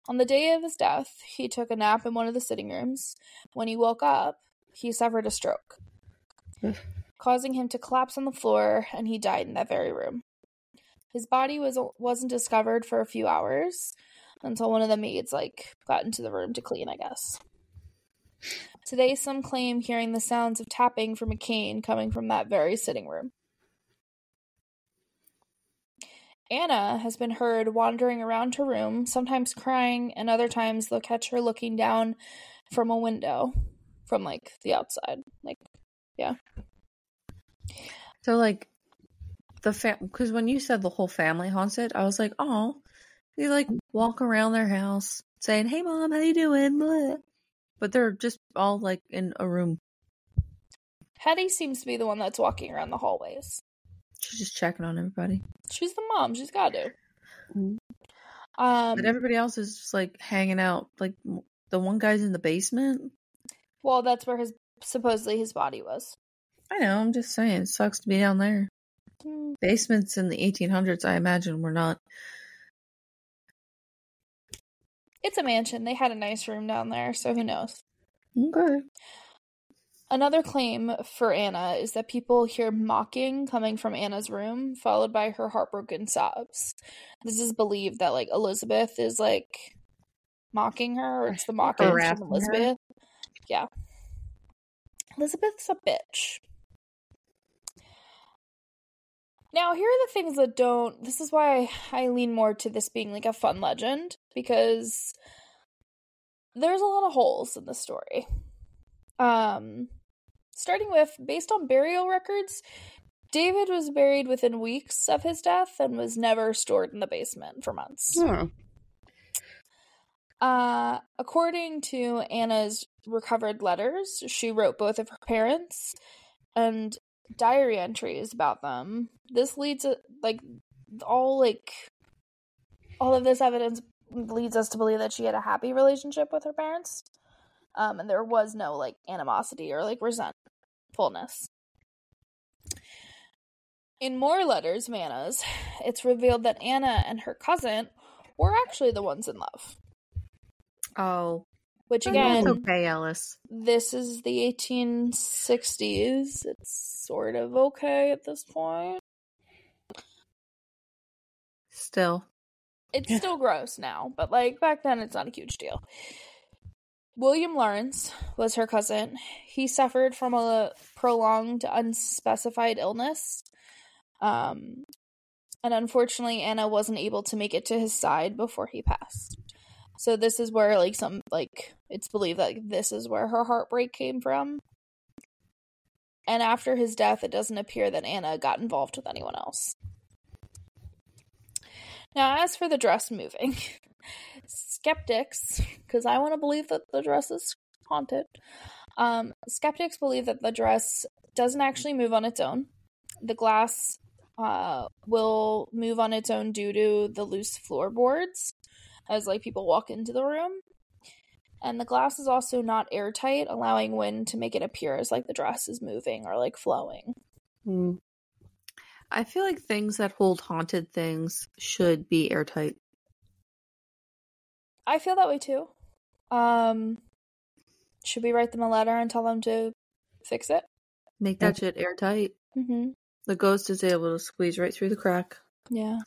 On the day of his death, he took a nap in one of the sitting rooms. When he woke up, he suffered a stroke, causing him to collapse on the floor, and he died in that very room. His body was wasn't discovered for a few hours until one of the maids like got into the room to clean, I guess. Today, some claim hearing the sounds of tapping from a cane coming from that very sitting room. Anna has been heard wandering around her room, sometimes crying, and other times they'll catch her looking down from a window from like the outside. Like, yeah. So like the fam because when you said the whole family haunts it, I was like, oh, they like walk around their house saying, "Hey, mom, how you doing?" Blah. But they're just all like in a room. Hetty seems to be the one that's walking around the hallways. She's just checking on everybody, She's the mom. She's got to. Mhm. Um, but everybody else is just like hanging out. Like the one guy's in the basement. well, that's where his supposedly his body was. I know. I'm just saying, it sucks to be down there. Hmm. Basements in the 1800s, I imagine, were not. It's a mansion. They had a nice room down there, so who knows? Okay. Another claim for Anna is that people hear mocking coming from Anna's room, followed by her heartbroken sobs. This is believed that like Elizabeth is like mocking her, or it's the mocking from her. Elizabeth. Yeah. Elizabeth's a bitch. Now, here are the things that don't. This is why I lean more to this being like a fun legend because there's a lot of holes in the story. Um, starting with based on burial records, David was buried within weeks of his death and was never stored in the basement for months. Huh. Uh, according to Anna's recovered letters, she wrote both of her parents and diary entries about them. This leads to like all like all of this evidence leads us to believe that she had a happy relationship with her parents. Um, and there was no like animosity or like resentfulness. In more letters of Anna's, it's revealed that Anna and her cousin were actually the ones in love. Oh, Which Oh, again, that's okay, Alice. this is the 1860s. It's sort of okay at this point. Still. It's Yeah. still gross now, but like back then, it's not a huge deal. William Lawrence was her cousin. He suffered from a prolonged, unspecified illness. Um, and unfortunately, Anna wasn't able to make it to his side before he passed. So this is where, like, some like it's believed that this is where her heartbreak came from. And after his death, it doesn't appear that Anna got involved with anyone else. Now, as for the dress moving, skeptics, because I want to believe that the dress is haunted, um, skeptics believe that the dress doesn't actually move on its own. The glass uh, will move on its own due to the loose floorboards as like people walk into the room. And the glass is also not airtight, allowing wind to make it appear as like the dress is moving or like flowing. Hmm. I feel like things that hold haunted things should be airtight. I feel that way too. Um, should we write them a letter and tell them to fix it? Make that shit airtight. Mm-hmm. The ghost is able to squeeze right through the crack. Yeah.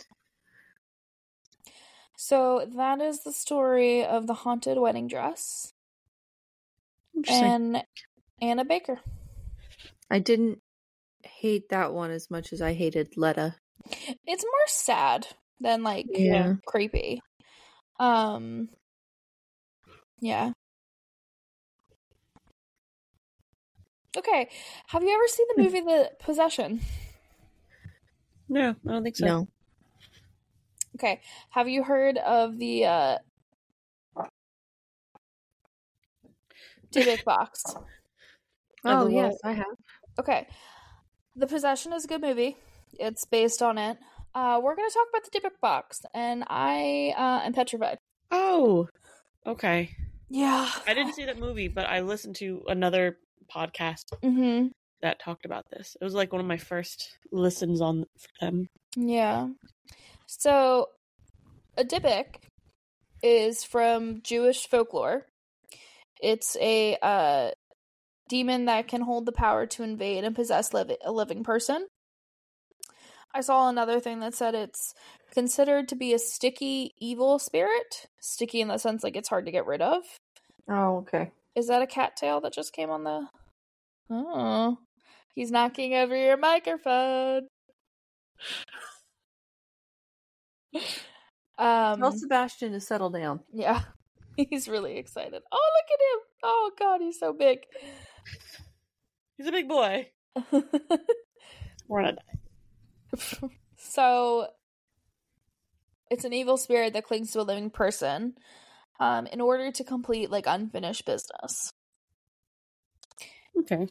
So that is the story of the haunted wedding dress and Anna Baker. I didn't hate that one as much as I hated Letta. It's more sad than like Yeah. creepy. Um yeah. Okay. Have you ever seen the movie The Possession? no, I don't think so. No. Okay. Have you heard of the uh Dybbuk box? Oh, yes. I have. Okay. The Possession is a good movie. It's based on it. Uh, we're going to talk about the Dybbuk box, and I uh, am petrified. Oh, okay. Yeah. I didn't see that movie, but I listened to another podcast Mm-hmm. that talked about this. It was like one of my first listens on for them. Yeah. So, a Dybbuk is from Jewish folklore. It's a uh, demon that can hold the power to invade and possess a living person. I saw another thing that said it's considered to be a sticky evil spirit. Sticky in the sense like it's hard to get rid of. Oh, okay. Is that a cattail that just came on the? Oh, he's knocking over your microphone. um, Tell Sebastian to settle down. yeah, he's really excited. Oh, look at him! Oh God, he's so big. He's a big boy. We're not. so, it's an evil spirit that clings to a living person, um, in order to complete like unfinished business. Okay.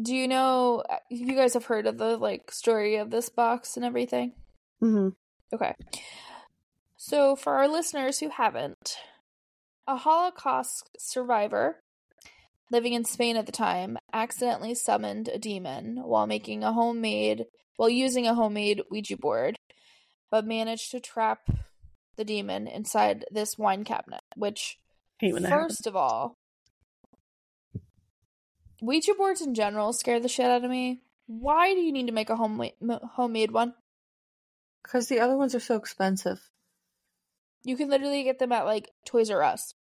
Do you know? uh, You guys have heard of the like story of this box and everything. Mm-hmm. Okay. So, for our listeners who haven't, a Holocaust survivor living in Spain at the time accidentally summoned a demon while making a homemade, while using a homemade Ouija board, but managed to trap the demon inside this wine cabinet, which, Hate when that happens. first of all, Ouija boards in general scare the shit out of me. Why do you need to make a homemade homemade one? Because the other ones are so expensive. You can literally get them at like Toys R Us.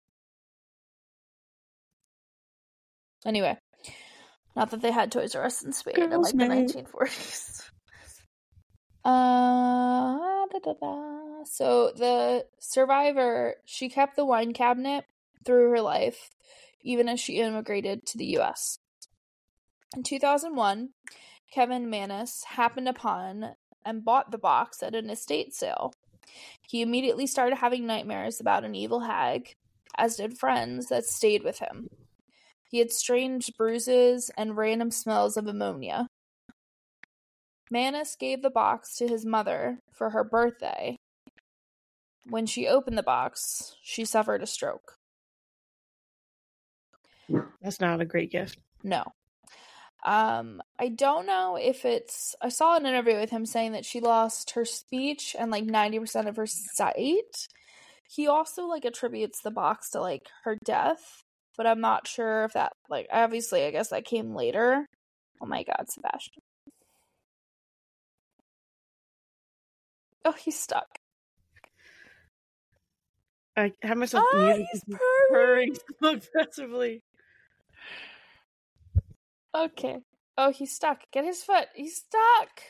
Anyway, not that they had Toys R Us in Spain in Girls' like the 1940s. Uh, da, da, da. So the survivor, she kept the wine cabinet through her life, even as she immigrated to the U.S. In 2001, Kevin Mannis happened upon and bought the box at an estate sale. He immediately started having nightmares about an evil hag, as did friends that stayed with him. He had strange bruises and random smells of ammonia. Mannis gave the box to his mother for her birthday. When she opened the box, she suffered a stroke. That's not a great gift. No. Um, I don't know if it's. I saw an interview with him saying that she lost her speech and like 90% of her sight. He also like attributes the box to like her death, but I'm not sure if that, like, obviously, I guess that came later. Oh my god, Sebastian. Oh, he's stuck. I have myself Oh, muted. he's purring. purring so aggressively. Okay. Oh, he's stuck. Get his foot. He's stuck.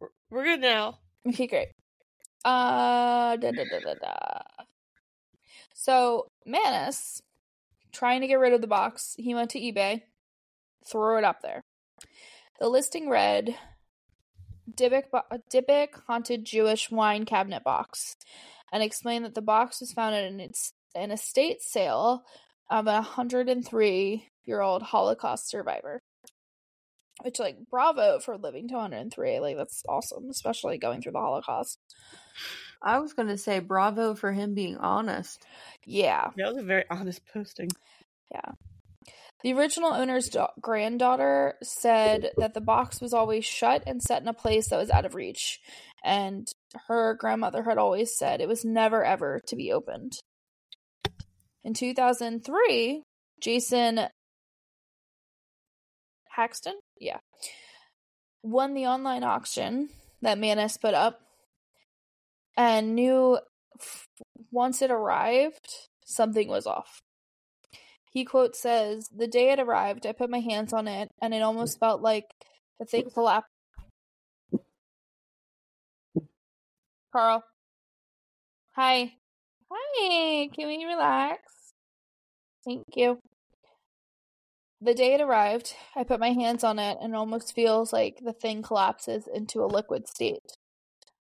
We're, we're good now. Okay, great. Uh, da, da, da, da, da. So Mannis, trying to get rid of the box, he went to eBay, threw it up there. The listing read, Dybbuk, Dybbuk haunted Jewish wine cabinet box, and explained that the box was found in its an estate sale of a 103 year old Holocaust survivor. Which, like, bravo for living to 103. Like, that's awesome, especially going through the Holocaust. I was gonna say bravo for him being honest. Yeah. That was a very honest posting. Yeah. The original owner's da- granddaughter said that the box was always shut and set in a place that was out of reach. And her grandmother had always said it was never ever to be opened. In 2003, Jason Haxton, yeah, won the online auction that Mannis put up and knew f- once it arrived, something was off. He quote says, "The day it arrived, I put my hands on it, and it almost felt like the thing collapsed." Carl, hi, hi. Can we relax? Thank you. The day it arrived, I put my hands on it, and it almost feels like the thing collapses into a liquid state.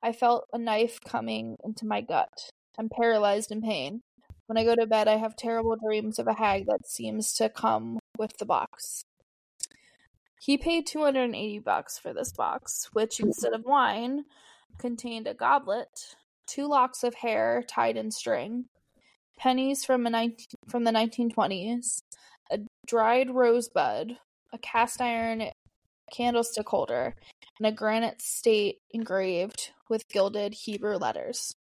I felt a knife coming into my gut. I'm paralyzed in pain. When I go to bed, I have terrible dreams of a hag that seems to come with the box. He paid 280 bucks for this box, which instead of wine contained a goblet, two locks of hair tied in string, pennies from a 19, from the 1920s, a dried rosebud, a cast iron candlestick holder, and a granite state engraved with gilded Hebrew letters.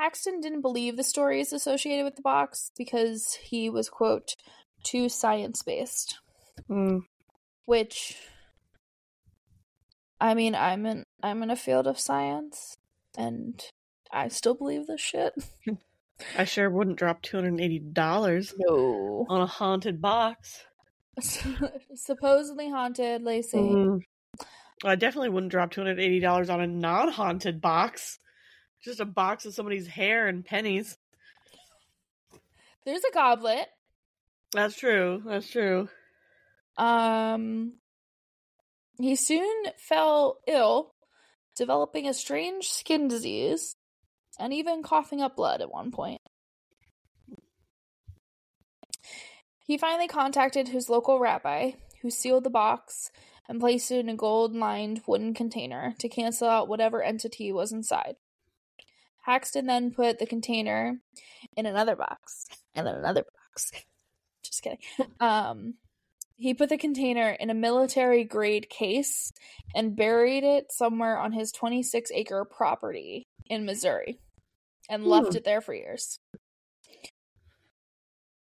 Haxton didn't believe the stories associated with the box because he was, quote, too science based. Mm. Which I mean I'm in I'm in a field of science and I still believe this shit. I sure wouldn't drop two hundred and eighty dollars No. on a haunted box. Supposedly haunted, Lacey. Mm. I definitely wouldn't drop two hundred and eighty dollars on a non-haunted box. Just a box of somebody's hair and pennies. There's a goblet. That's true. That's true. Um he soon fell ill, developing a strange skin disease and even coughing up blood at one point. He finally contacted his local rabbi, who sealed the box and placed it in a gold lined wooden container to cancel out whatever entity was inside. Haxton then put the container in another box and then another box. Just kidding. Um, he put the container in a military grade case and buried it somewhere on his 26 acre property in Missouri and left Hmm. it there for years.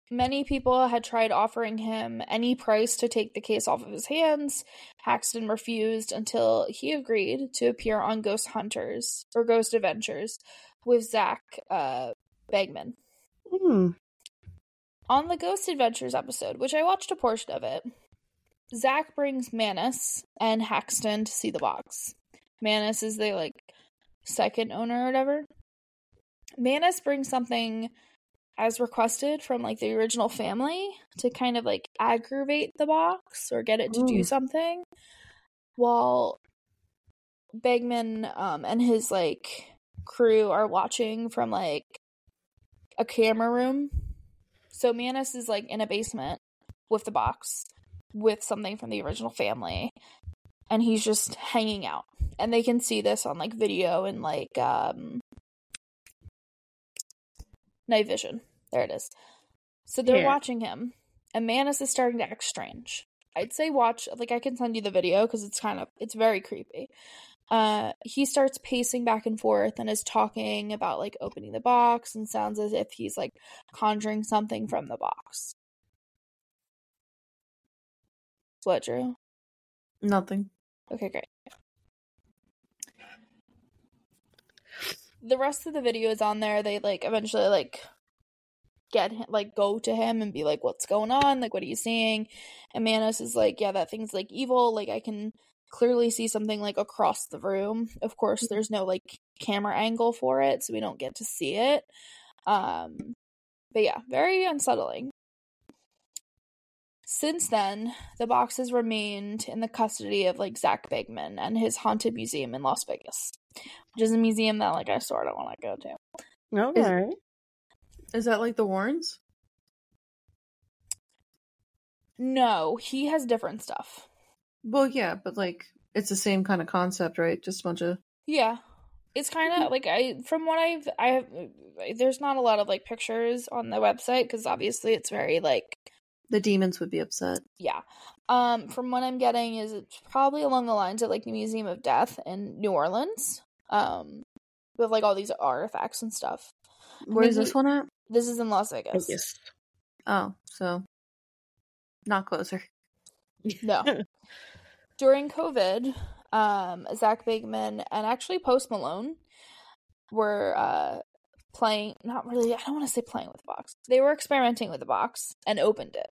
Many people had tried offering him any price to take the case off of his hands. Haxton refused until he agreed to appear on Ghost Hunters or Ghost Adventures with Zak uh, Bagans. Hmm. On the Ghost Adventures episode, which I watched a portion of it, Zak brings Mannis and Haxton to see the box. Mannis is the like second owner or whatever. Mannis brings something as requested from like the original family to kind of like aggravate the box or get it to do something. While Bagans um and his like crew are watching from like a camera room. So Mannis is like in a basement with the box with something from the original family and he's just hanging out. And they can see this on like video and like um night vision. There it is. So they're Yeah. watching him and Mannis is starting to act strange. I'd say watch like I can send you the video cuz it's kind of it's very creepy. Uh he starts pacing back and forth and is talking about like opening the box and sounds as if he's like conjuring something from the box. What, Drew? Nothing. Okay, great. The rest of the video is on there. They like eventually like get him, like go to him and be like, "What's going on? Like, what are you seeing?" And Mannis is like, "Yeah, that thing's like evil. Like, I can clearly see something like across the room. Of course, there's no like camera angle for it, so we don't get to see it. Um, but yeah, very unsettling. Since then, the box has remained in the custody of like Zak Bagans and his haunted museum in Las Vegas, which is a museum that like I sort of want to go to. Okay. Is that like the Warrens? No, he has different stuff. Well, yeah, but like it's the same kind of concept, right? Just a bunch of Yeah. It's kind of like I from what I've I have there's not a lot of like pictures on the website cuz obviously it's very like the demons would be upset. yeah. Um from what I'm getting is it's probably along the lines of like the Museum of Death in New Orleans. Um with like all these artifacts and stuff. Where's he- this one at? This is in Las Vegas. Yes. Oh, so not closer. No. During COVID, um, Zak Bagans and actually Post Malone were uh, playing, not really, I don't want to say playing with the box. They were experimenting with the box and opened it.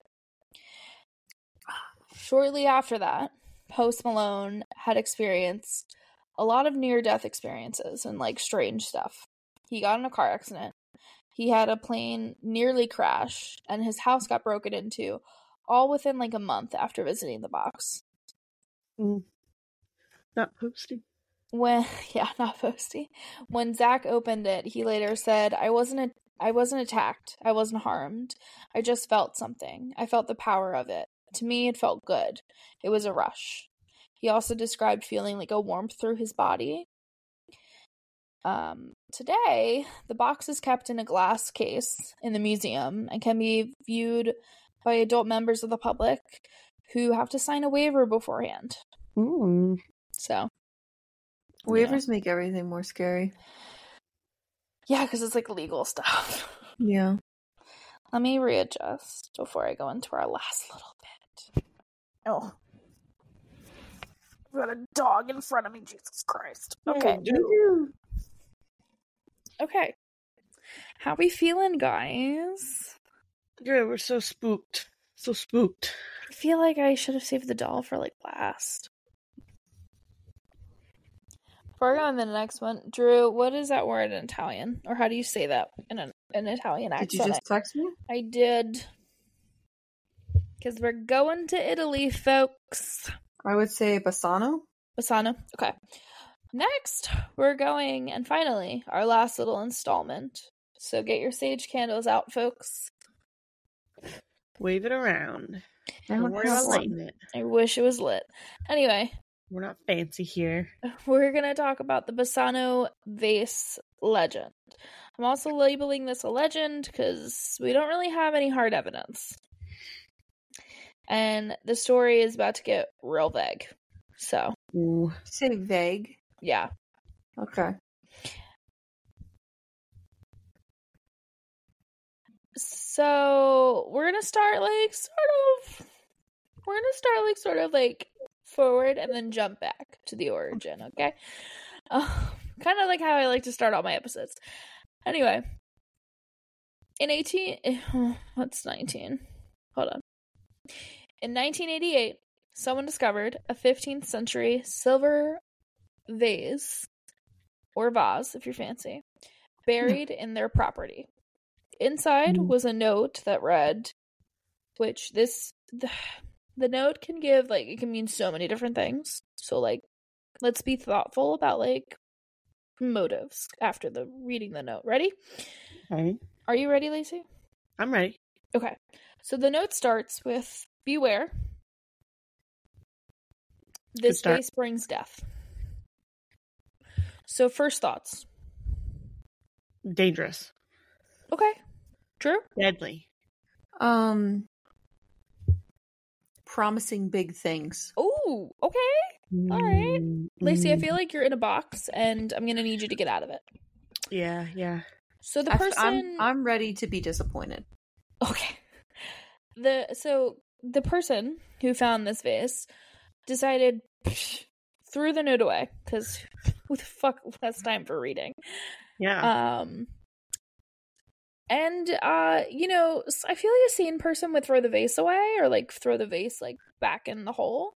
Shortly after that, Post Malone had experienced a lot of near death experiences and like strange stuff. He got in a car accident. He had a plane nearly crash, and his house got broken into all within like a month after visiting the box. Mm. Not posting. When yeah, not posty. When Zak opened it, he later said, "I wasn't a- I wasn't attacked. I wasn't harmed. I just felt something. I felt the power of it. To me, it felt good. It was a rush." He also described feeling like a warmth through his body. Um, today, the box is kept in a glass case in the museum and can be viewed by adult members of the public who have to sign a waiver beforehand. Mm. So, Waivers make everything more scary. yeah, because it's like legal stuff. Yeah. Let me readjust before I go into our last little bit. Oh. I've got a dog in front of me, Jesus Christ. Okay. Okay. How we feeling, guys? Yeah, we're so spooked. So spooked. I feel like I should have saved the doll for like last. Before I go on to the next one, Drew, what is that word in Italian? Or how do you say that in an, an Italian accent? Did you just text me? I did. Because we're going to Italy, folks. I would say Bassano. Bassano. Okay. Next, we're going, and finally, our last little installment. So get your sage candles out, folks. Wave it around. I Don't don't worry about lighting it. I wish it was lit. Anyway, We're not fancy here. we're going to talk about the Bassano vase legend. I'm also labeling this a legend because we don't really have any hard evidence. And the story is about to get real vague. So, Ooh. Say vague. yeah. Okay. So we're gonna start like sort of we're gonna start like sort of like forward and then jump back to the origin, okay? Uh, kind of like how I like to start all my episodes. Anyway, in 18 what's 19? Hold on. In 1988, someone discovered a 15th century silver vase or vase if you're fancy buried in their property. Inside Mm. was a note that read, which this the, the note can give like it can mean so many different things. So like, let's be thoughtful about like motives after the reading the note. Ready? Okay. Are you ready, Lacey? I'm ready. Okay. So the note starts with "Beware. This start. brings death." So first thoughts. Dangerous. Okay. True. Deadly. Um promising big things. Oh, okay. All right. Lacey, I mm. feel like you're in a box and I'm going to need you to get out of it. Yeah, yeah. So the I f- person I'm I'm ready to be disappointed. Okay. The so the person who found this vase decided threw the note away cuz who the fuck has time for reading? Yeah. Um, and uh, you know, I feel like a sane person would throw the vase away or like throw the vase like back in the hole,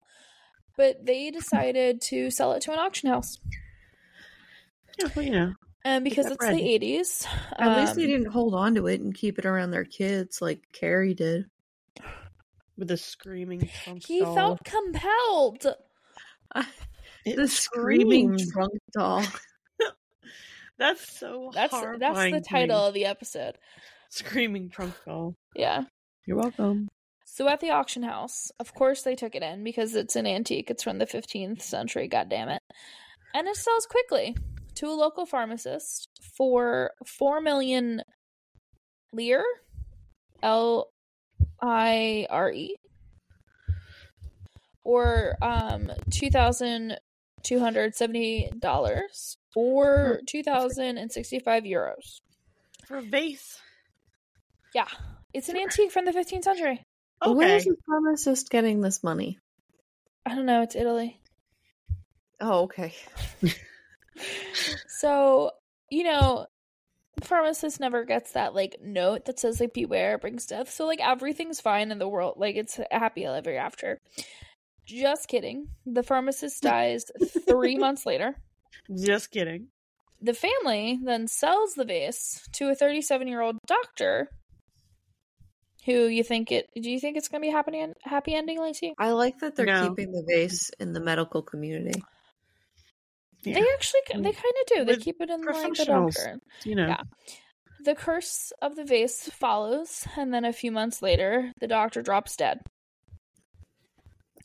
but they decided to sell it to an auction house. yeah, well, you know. And because it's bread. the eighties, At least they um, didn't hold on to it and keep it around their kids like Kerry did. With a screaming trunk doll. he doll. felt compelled. It the screaming screamed. drunk doll. That's so That's that's the title of the episode. Screaming trunk doll. Yeah. You're welcome. So at the auction house, of course they took it in because it's an antique. It's from the 15th century, god damn it. And it sells quickly to a local pharmacist for 4 million lire, L I R E, or um $2,270 or 2,065 euros. For a vase. Yeah. It's an antique from the 15th century. Okay. Where is the pharmacist getting this money? I don't know, it's Italy. Oh, okay. So, you know, pharmacist never gets that like note that says like beware it brings death. So like everything's fine in the world. Like it's a happy ever after. Just kidding. The pharmacist dies three months later. Just kidding. The family then sells the vase to a 37 year old doctor. Who you think it? Do you think it's gonna be happening? Happy ending, Lacey? I like that they're No. keeping the vase in the medical community. They actually, they kind of do. They With keep it in like the doctor. You know. Yeah. The curse of the vase follows, and then a few months later, the doctor drops dead.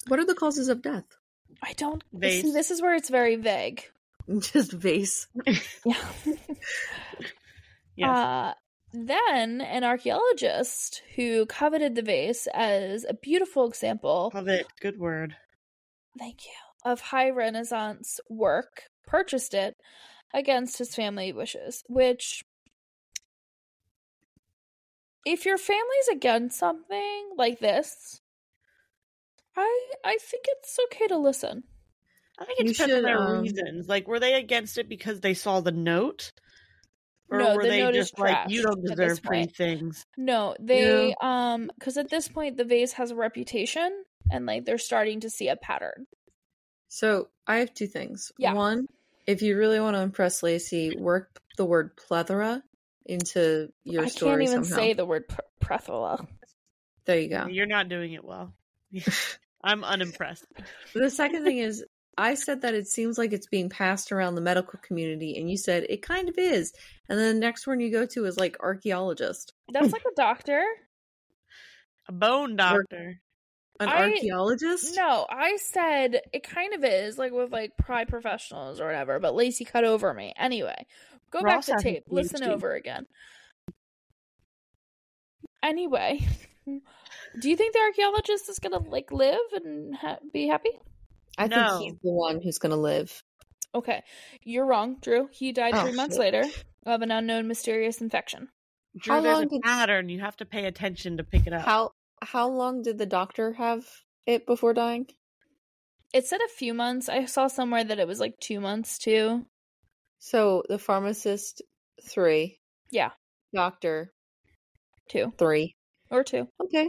What are the causes of death? I don't Vase. see. This is where it's very vague. Just vase. Yeah. Yes. Uh, then an archaeologist who coveted the vase as a beautiful example, Love it. Good word. thank you, of high Renaissance work, purchased it against his family wishes. Which, if your family's against something like this, I I think it's okay to listen. I think it You depends on their um, reasons. Like, were they against it because they saw the note? Or No, were the they note is just like, you don't deserve pretty point. things? No, they um because at this point the vase has a reputation and like they're starting to see a pattern. So I have two things. Yeah. One, if you really want to impress Lacey, work the word plethora into your I story can't even somehow. say the word pr- plethora. There you go. You're not doing it well. I'm unimpressed. The second thing is, I said that it seems like it's being passed around the medical community, and you said it kind of is. And then the next one you go to is like archaeologist, That's like a doctor. A bone doctor. An I- archaeologist. No, I said it kind of is like with like pride professionals or whatever, but Lacey cut over me. Anyway, go Ross back to a tape, listen PhD. over again. Anyway, do you think the archaeologist is gonna like live and ha- be happy? I No. think he's the one who's going to live. Okay, you're wrong, Drew. He died Oh, three months shit. later of an unknown mysterious infection. Drew, How there's long a did- pattern. You have to pay attention to pick it up. How how long did the doctor have it before dying? It said a few months. I saw somewhere that it was like two months too. So the pharmacist three, Yeah, doctor two three. or two. Okay.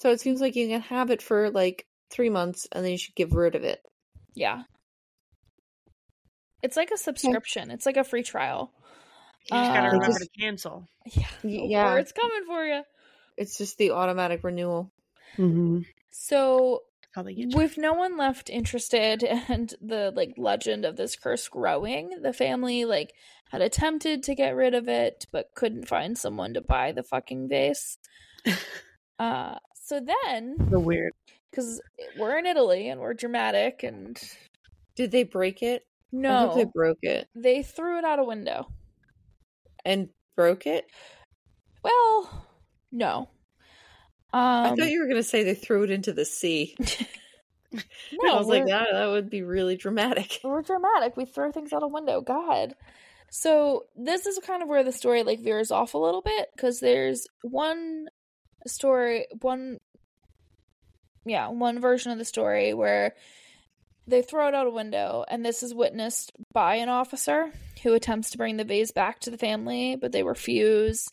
So it seems like you can have it for like three months, and then you should get rid of it. Yeah. It's like a subscription. It's like a free trial. You just gotta Uh, remember just- to cancel. Yeah. Y- Or yeah. it's coming for you. It's just the automatic renewal. Mm-hmm. So, How they get you. with no one left interested and the like legend of this curse growing, the family like had attempted to get rid of it but couldn't find someone to buy the fucking vase. Uh so then the weird. cuz we're in Italy and we're dramatic and Did they break it? No, they broke it they threw it out a window. and broke it. Well, no. Um I thought you were gonna say they threw it into the sea. no, I was like, that that would be really dramatic. We're dramatic. We throw things out a window. God. So this is kind of where the story like veers off a little bit because there's one story, one, yeah, one version of the story where they throw it out a window, and this is witnessed by an officer who attempts to bring the vase back to the family, but they refuse.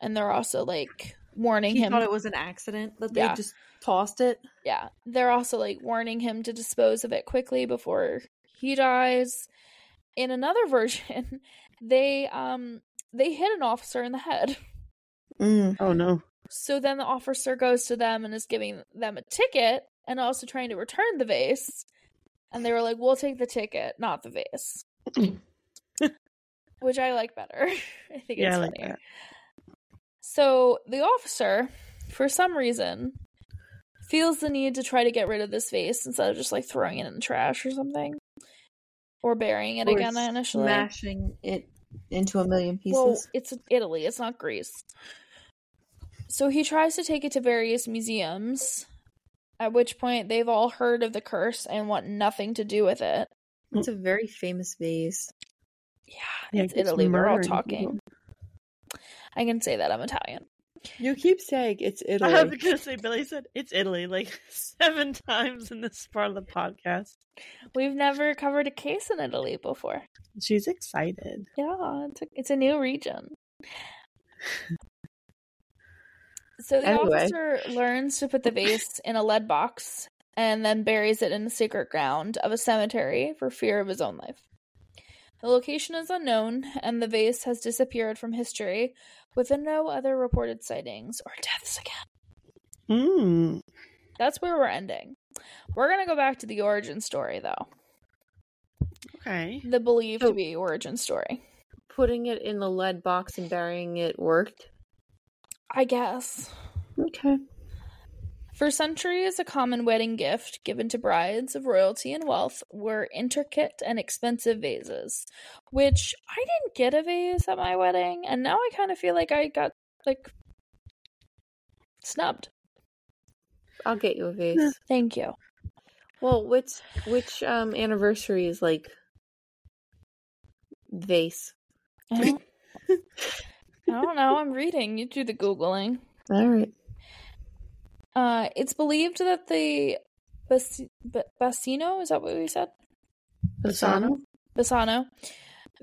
And they're also like warning He him. thought it was an accident that they Yeah. just tossed it. yeah, they're also like warning him to dispose of it quickly before he dies. In another version, they um they hit an officer in the head. Mm. Oh no. So then the officer goes to them and is giving them a ticket and also trying to return the vase. And they were like, "We'll take the ticket, not the vase," which I like better. I think Yeah, it's I like funnier. that. So the officer, for some reason, feels the need to try to get rid of this vase instead of just like throwing it in the trash or something, or burying it Or again initially. smashing it into a million pieces. Well, it's Italy, it's not Greece. So he tries to take it to various museums, at which point they've all heard of the curse and want nothing to do with it. it's a very famous vase. Yeah, Yeah, it's it keeps Italy. We're all talking. People. I can say that I'm Italian. You keep saying it's Italy. I was gonna say Bailey said it's Italy like seven times in this part of the podcast. We've never covered a case in Italy before. She's excited. Yeah, it's a, it's a new region. So the Anyway. officer learns to put the vase in a lead box and then buries it in the sacred ground of a cemetery for fear of his own life. The location is unknown, and the vase has disappeared from history with no other reported sightings or deaths again. Mm. That's where we're ending. We're gonna go back to the origin story, though. Okay. The believed So- to be origin story. Putting it in the lead box and burying it worked. I guess. Okay. For centuries, a common wedding gift given to brides of royalty and wealth were intricate and expensive vases, which I didn't get a vase at my wedding, and now I kind of feel like I got like snubbed. I'll get you a vase. Thank you. well, which which um anniversary is like vase? I don't, I don't know. I'm reading. You do the googling. All right. Uh, it's believed that the Bas- B- Bassino is that what we said? Bassano? Bassano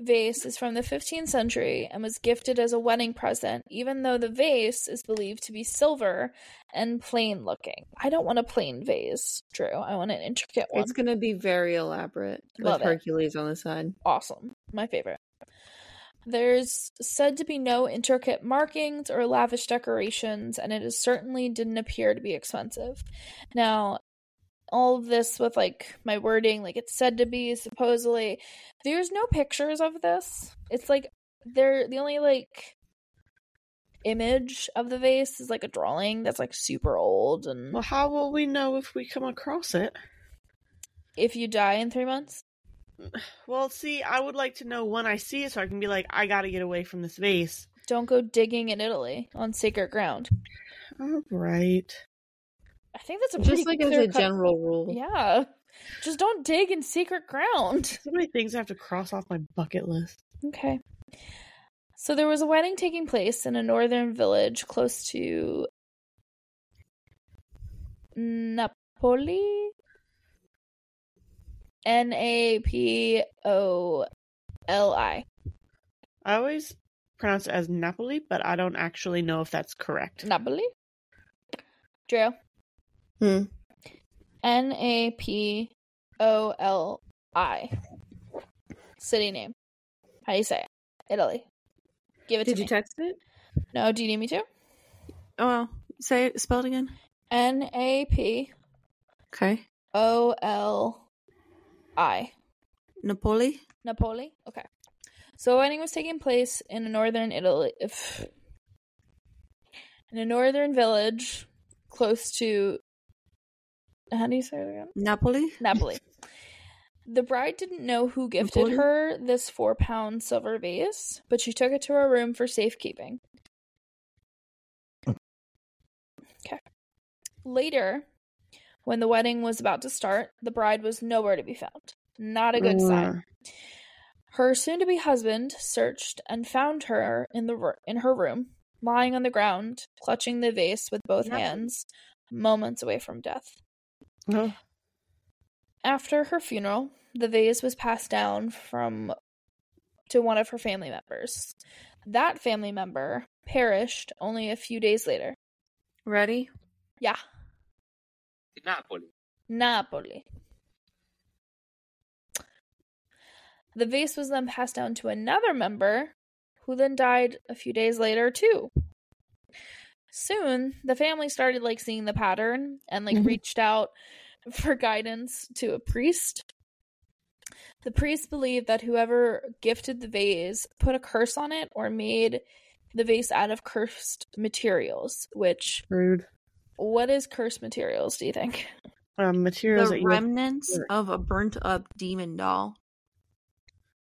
vase is from the 15th century and was gifted as a wedding present, even though the vase is believed to be silver and plain looking. I don't want a plain vase, Drew. I want an intricate one. It's gonna be very elaborate Love with it. Hercules on the side. awesome. My favorite. There's said to be no intricate markings or lavish decorations, and it is certainly didn't appear to be expensive. Now, all of this with like my wording, like it's said to be supposedly, there's no pictures of this. It's like they're the only like image of the vase is like a drawing that's like super old and Well, how will we know if we come across it? if you die in three months Well, see, I would like to know when I see it so I can be like, I gotta get away from this vase. don't go digging in italy on sacred ground All right. i think that's a pretty Just like as a clear-cut- general rule. Yeah. Just don't dig in secret ground. So many things I have to cross off my bucket list. Okay. So there was a wedding taking place in a northern village close to Napoli. N A P O L I. I always pronounce it as Napoli, but I don't actually know if that's correct. Napoli? Drew. Hmm. N A P O L I. City name. How do you say it? Italy. Give it Did to you me. text it? no, do you need me to? Oh, well. say it. Spell it again. N A P Okay. O L I. Napoli. Napoli? Okay. So a wedding was taking place in a northern Italy if in a northern village close to how do you say it again? Napoli. Napoli. The bride didn't know who gifted Napoli? her this four pound silver vase, but she took it to her room for safekeeping. Hmm. Okay. Later, when the wedding was about to start, the bride was nowhere to be found. Not a good sign. Her soon-to-be husband searched and found her in the ro- in her room, lying on the ground, clutching the vase with both Napoli? hands, moments away from death. After her funeral, the vase was passed down from to one of her family members. That family member perished only a few days later. Ready? Yeah, Napoli. Napoli. The vase was then passed down to another member, who then died a few days later too. Soon, the family started like seeing the pattern and like Mhm. reached out for guidance to a priest. The priest believed that whoever gifted the vase put a curse on it or made the vase out of cursed materials. Which, Rude. What is cursed materials? Do you think? Um, materials The that remnants Sure. of a burnt up demon doll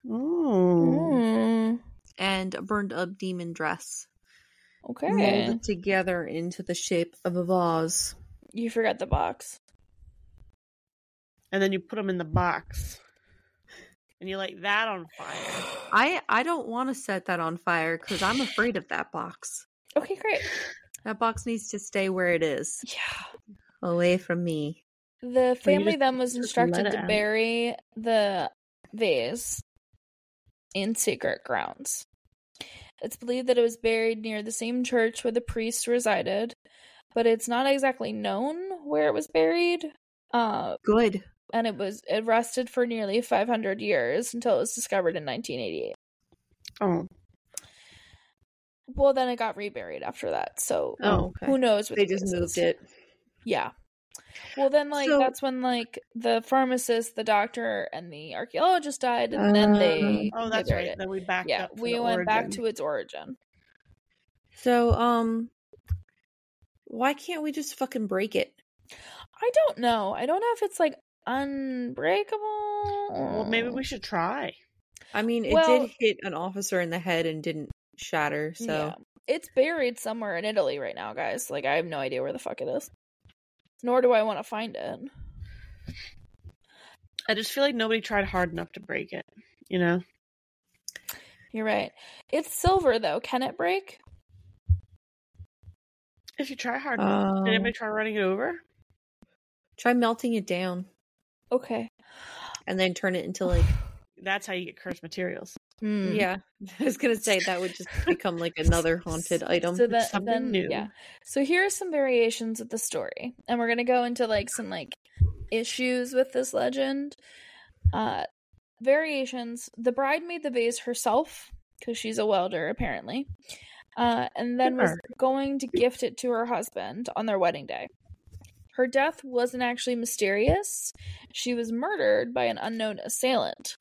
Oh. Mm, and a burned up demon dress okay. molded together into the shape of a vase. You forgot the box. And then you put them in the box. And you light that on fire. I I don't want to set that on fire because I'm afraid of that box. Okay, great. That box needs to stay where it is, Yeah. away from me. The family just- then was instructed to bury the vase in secret grounds. It's believed that it was buried near the same church where the priest resided, but it's not exactly known where it was buried. Uh, Good. and it was it rested for nearly 500 years until it was discovered in 1988. Oh. Well, then it got reburied after that. So Oh, okay. who knows? What They the just case moved it. Yeah. Well, then, like So- that's when like the pharmacist, the doctor, and the archaeologist died, and then they Oh, that's buried right. it. Then we backed Yeah, up. to we the went back to its origin. So, um, why can't we just fucking break it? I don't know. I don't know if it's like unbreakable. Well, maybe we should try. I mean, it Well- did hit an officer in the head and didn't shatter. So, Yeah. It's buried somewhere in Italy right now, guys. Like I have no idea where the fuck it is. Nor do I want to find it. I just feel like nobody tried hard enough to break it. You know? You're right. It's silver though. Can it break? If you try hard enough. Um, Did anybody try running it over? try melting it down Okay. and then turn it into like, That's how you get cursed materials. Hmm. yeah. I was gonna say that would just become like another haunted item. So that, something then, new. yeah. So here are some variations of the story, and we're gonna go into like some like issues with this legend. Uh, variations. The bride made the vase herself because she's a welder, apparently, uh, and then was going to gift it to her husband on their wedding day. Her death wasn't actually mysterious. She was murdered by an unknown assailant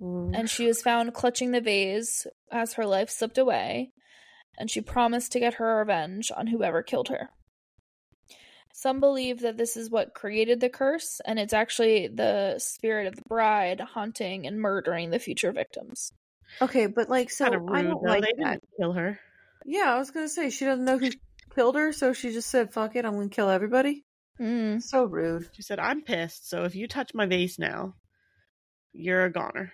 and she was found clutching the vase as her life slipped away, and she promised to get her revenge on whoever killed her. Some believe that this is what created the curse, and it's actually the spirit of the bride haunting and murdering the future victims. Okay, but like, so kind of rude. I don't though. like they that. didn't kill her. Yeah, I was gonna say she doesn't know who killed her, so she just said, "Fuck it, I'm gonna kill everybody." Mm. So rude. She said, "I'm pissed. So if you touch my vase now, you're a goner."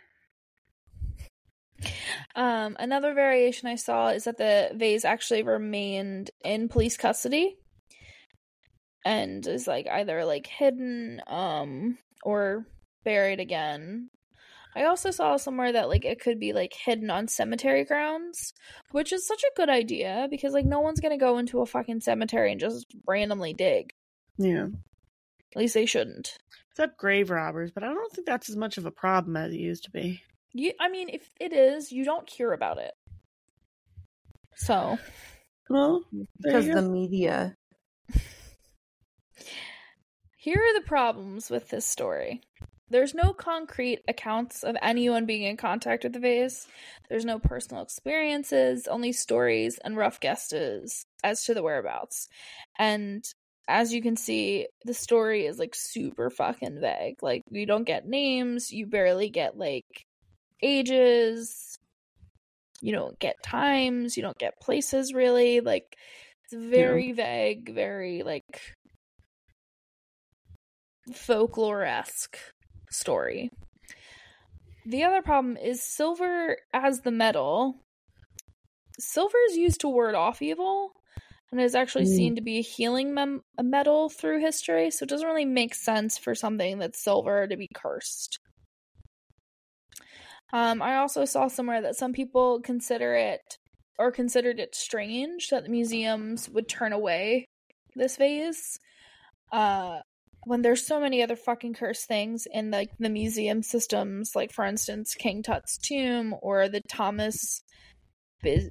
Um, another variation I saw is that the vase actually remained in police custody and is like either like hidden um or buried again. I also saw somewhere that like it could be like hidden on cemetery grounds, which is such a good idea because like no one's gonna go into a fucking cemetery and just randomly dig. Yeah. At least they shouldn't. Except grave robbers, but I don't think that's as much of a problem as it used to be. You, I mean, if it is, you don't hear about it. So Well, Because the media. Here are the problems with this story. There's no concrete accounts of anyone being in contact with the vase. There's no personal experiences, only stories and rough guesses as to the whereabouts. And as you can see, the story is like super fucking vague. Like, you don't get names, you barely get like ages, you don't get times, you don't get places really. Like, it's very vague, very like folklore esque story. The other problem is silver as the metal. Silver is used to ward off evil, and is actually Mm. seen to be a healing mem- a metal through history. So it doesn't really make sense for something that's silver to be cursed. Um, I also saw somewhere that some people consider it or considered it strange that the museums would turn away this vase. Uh, when there's so many other fucking cursed things in like the museum systems, like for instance, King Tut's tomb or the Thomas Bis-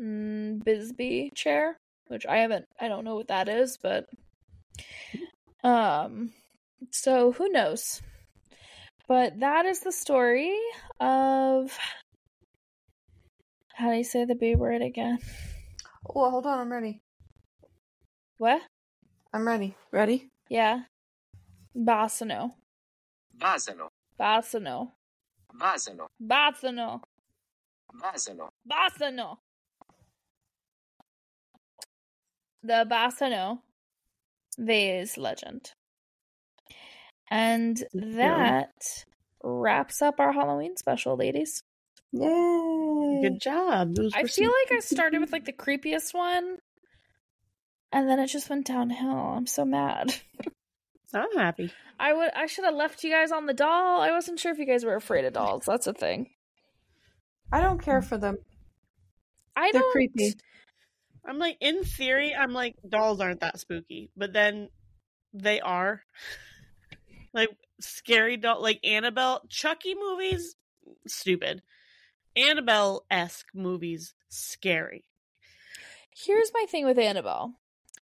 mm, Bisbee chair, which I haven't, I don't know what that is, but um, so who knows? But that is the story of how do you say the B word again? Oh, hold on, I'm ready. What? I'm ready. Ready? Yeah. Bassano. Bassano. Bassano. Bassano. Bassano. Bassano. Basano. The Bassano. vase legend. And that wraps up our Halloween special, ladies. Yay! Good job. I feel some- like I started with like the creepiest one. And then it just went downhill. I'm so mad. I'm happy. I would I should have left you guys on the doll. I wasn't sure if you guys were afraid of dolls. That's a thing. I don't care for them. I They're don't creepy. I'm like, in theory, I'm like, dolls aren't that spooky, but then they are. like scary doll, like Annabelle, Chucky movies, stupid. Annabelle esque movies, scary. Here's my thing with Annabelle.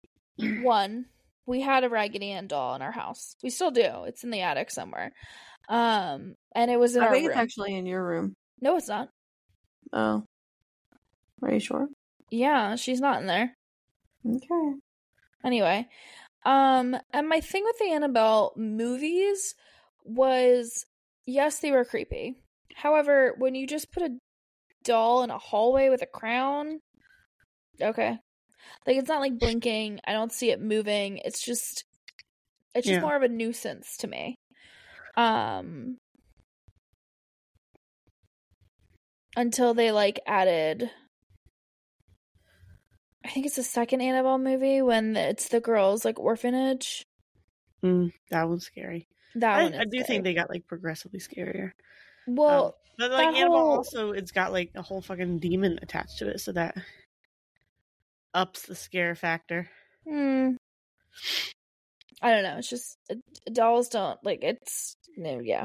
One, we had a Raggedy Ann doll in our house. We still do. It's in the attic somewhere. Um, and it was in I our think room. it's actually in your room. No, it's not. Oh. Are you sure? Yeah, she's not in there. Okay. Anyway, um, and my thing with the Annabelle movies was yes, they were creepy. However, when you just put a doll in a hallway with a crown, okay, like it's not like blinking. I don't see it moving. It's just, it's just Yeah. more of a nuisance to me. Um, until they like added. I think it's the second Annabelle movie when it's the girls like orphanage. Mm, that one's scary. That I, one. Is I do scary. think they got like progressively scarier. Well, Um, but like Annabelle whole- also, it's got like a whole fucking demon attached to it, so that ups the scare factor. hmm, I don't know. It's just uh, dolls don't like it's no, yeah.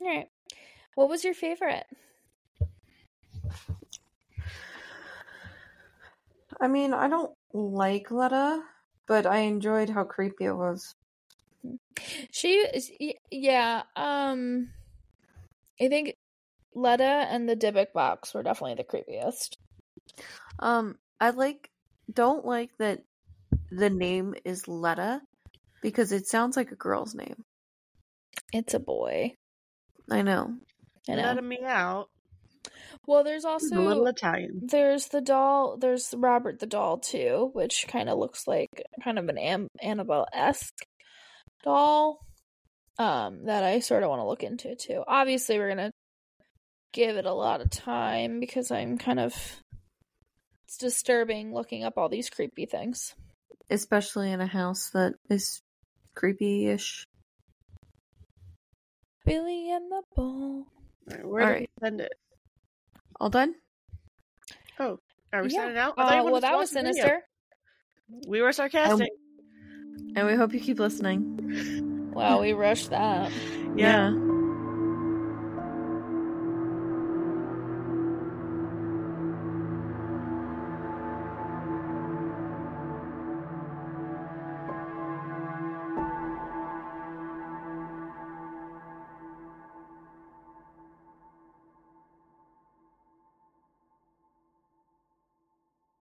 All right. What was your favorite? I mean, I don't like Letta, but I enjoyed how creepy it was. She is yeah, um I think Letta and the Dybbuk box were definitely the creepiest. Um, I like don't like that the name is Letta because it sounds like a girl's name. It's a boy. I know. I know. Let me out. Well, there's a also little Italian. There's the doll. There's Robert the doll too, which kind of looks like kind of an Am- Annabelle esque doll. Um, that I sort of want to look into too. Obviously, we're gonna give it a lot of time because I'm kind of. It's disturbing looking up all these creepy things. Especially in a house that is creepy-ish. Billy and the Ball. Alright, where All do right. we send it? All done? Oh, are we Yeah. sending out? I Oh, wanted well, that was the video. sinister. We were sarcastic. And we hope you keep listening. Wow, we rushed that. yeah.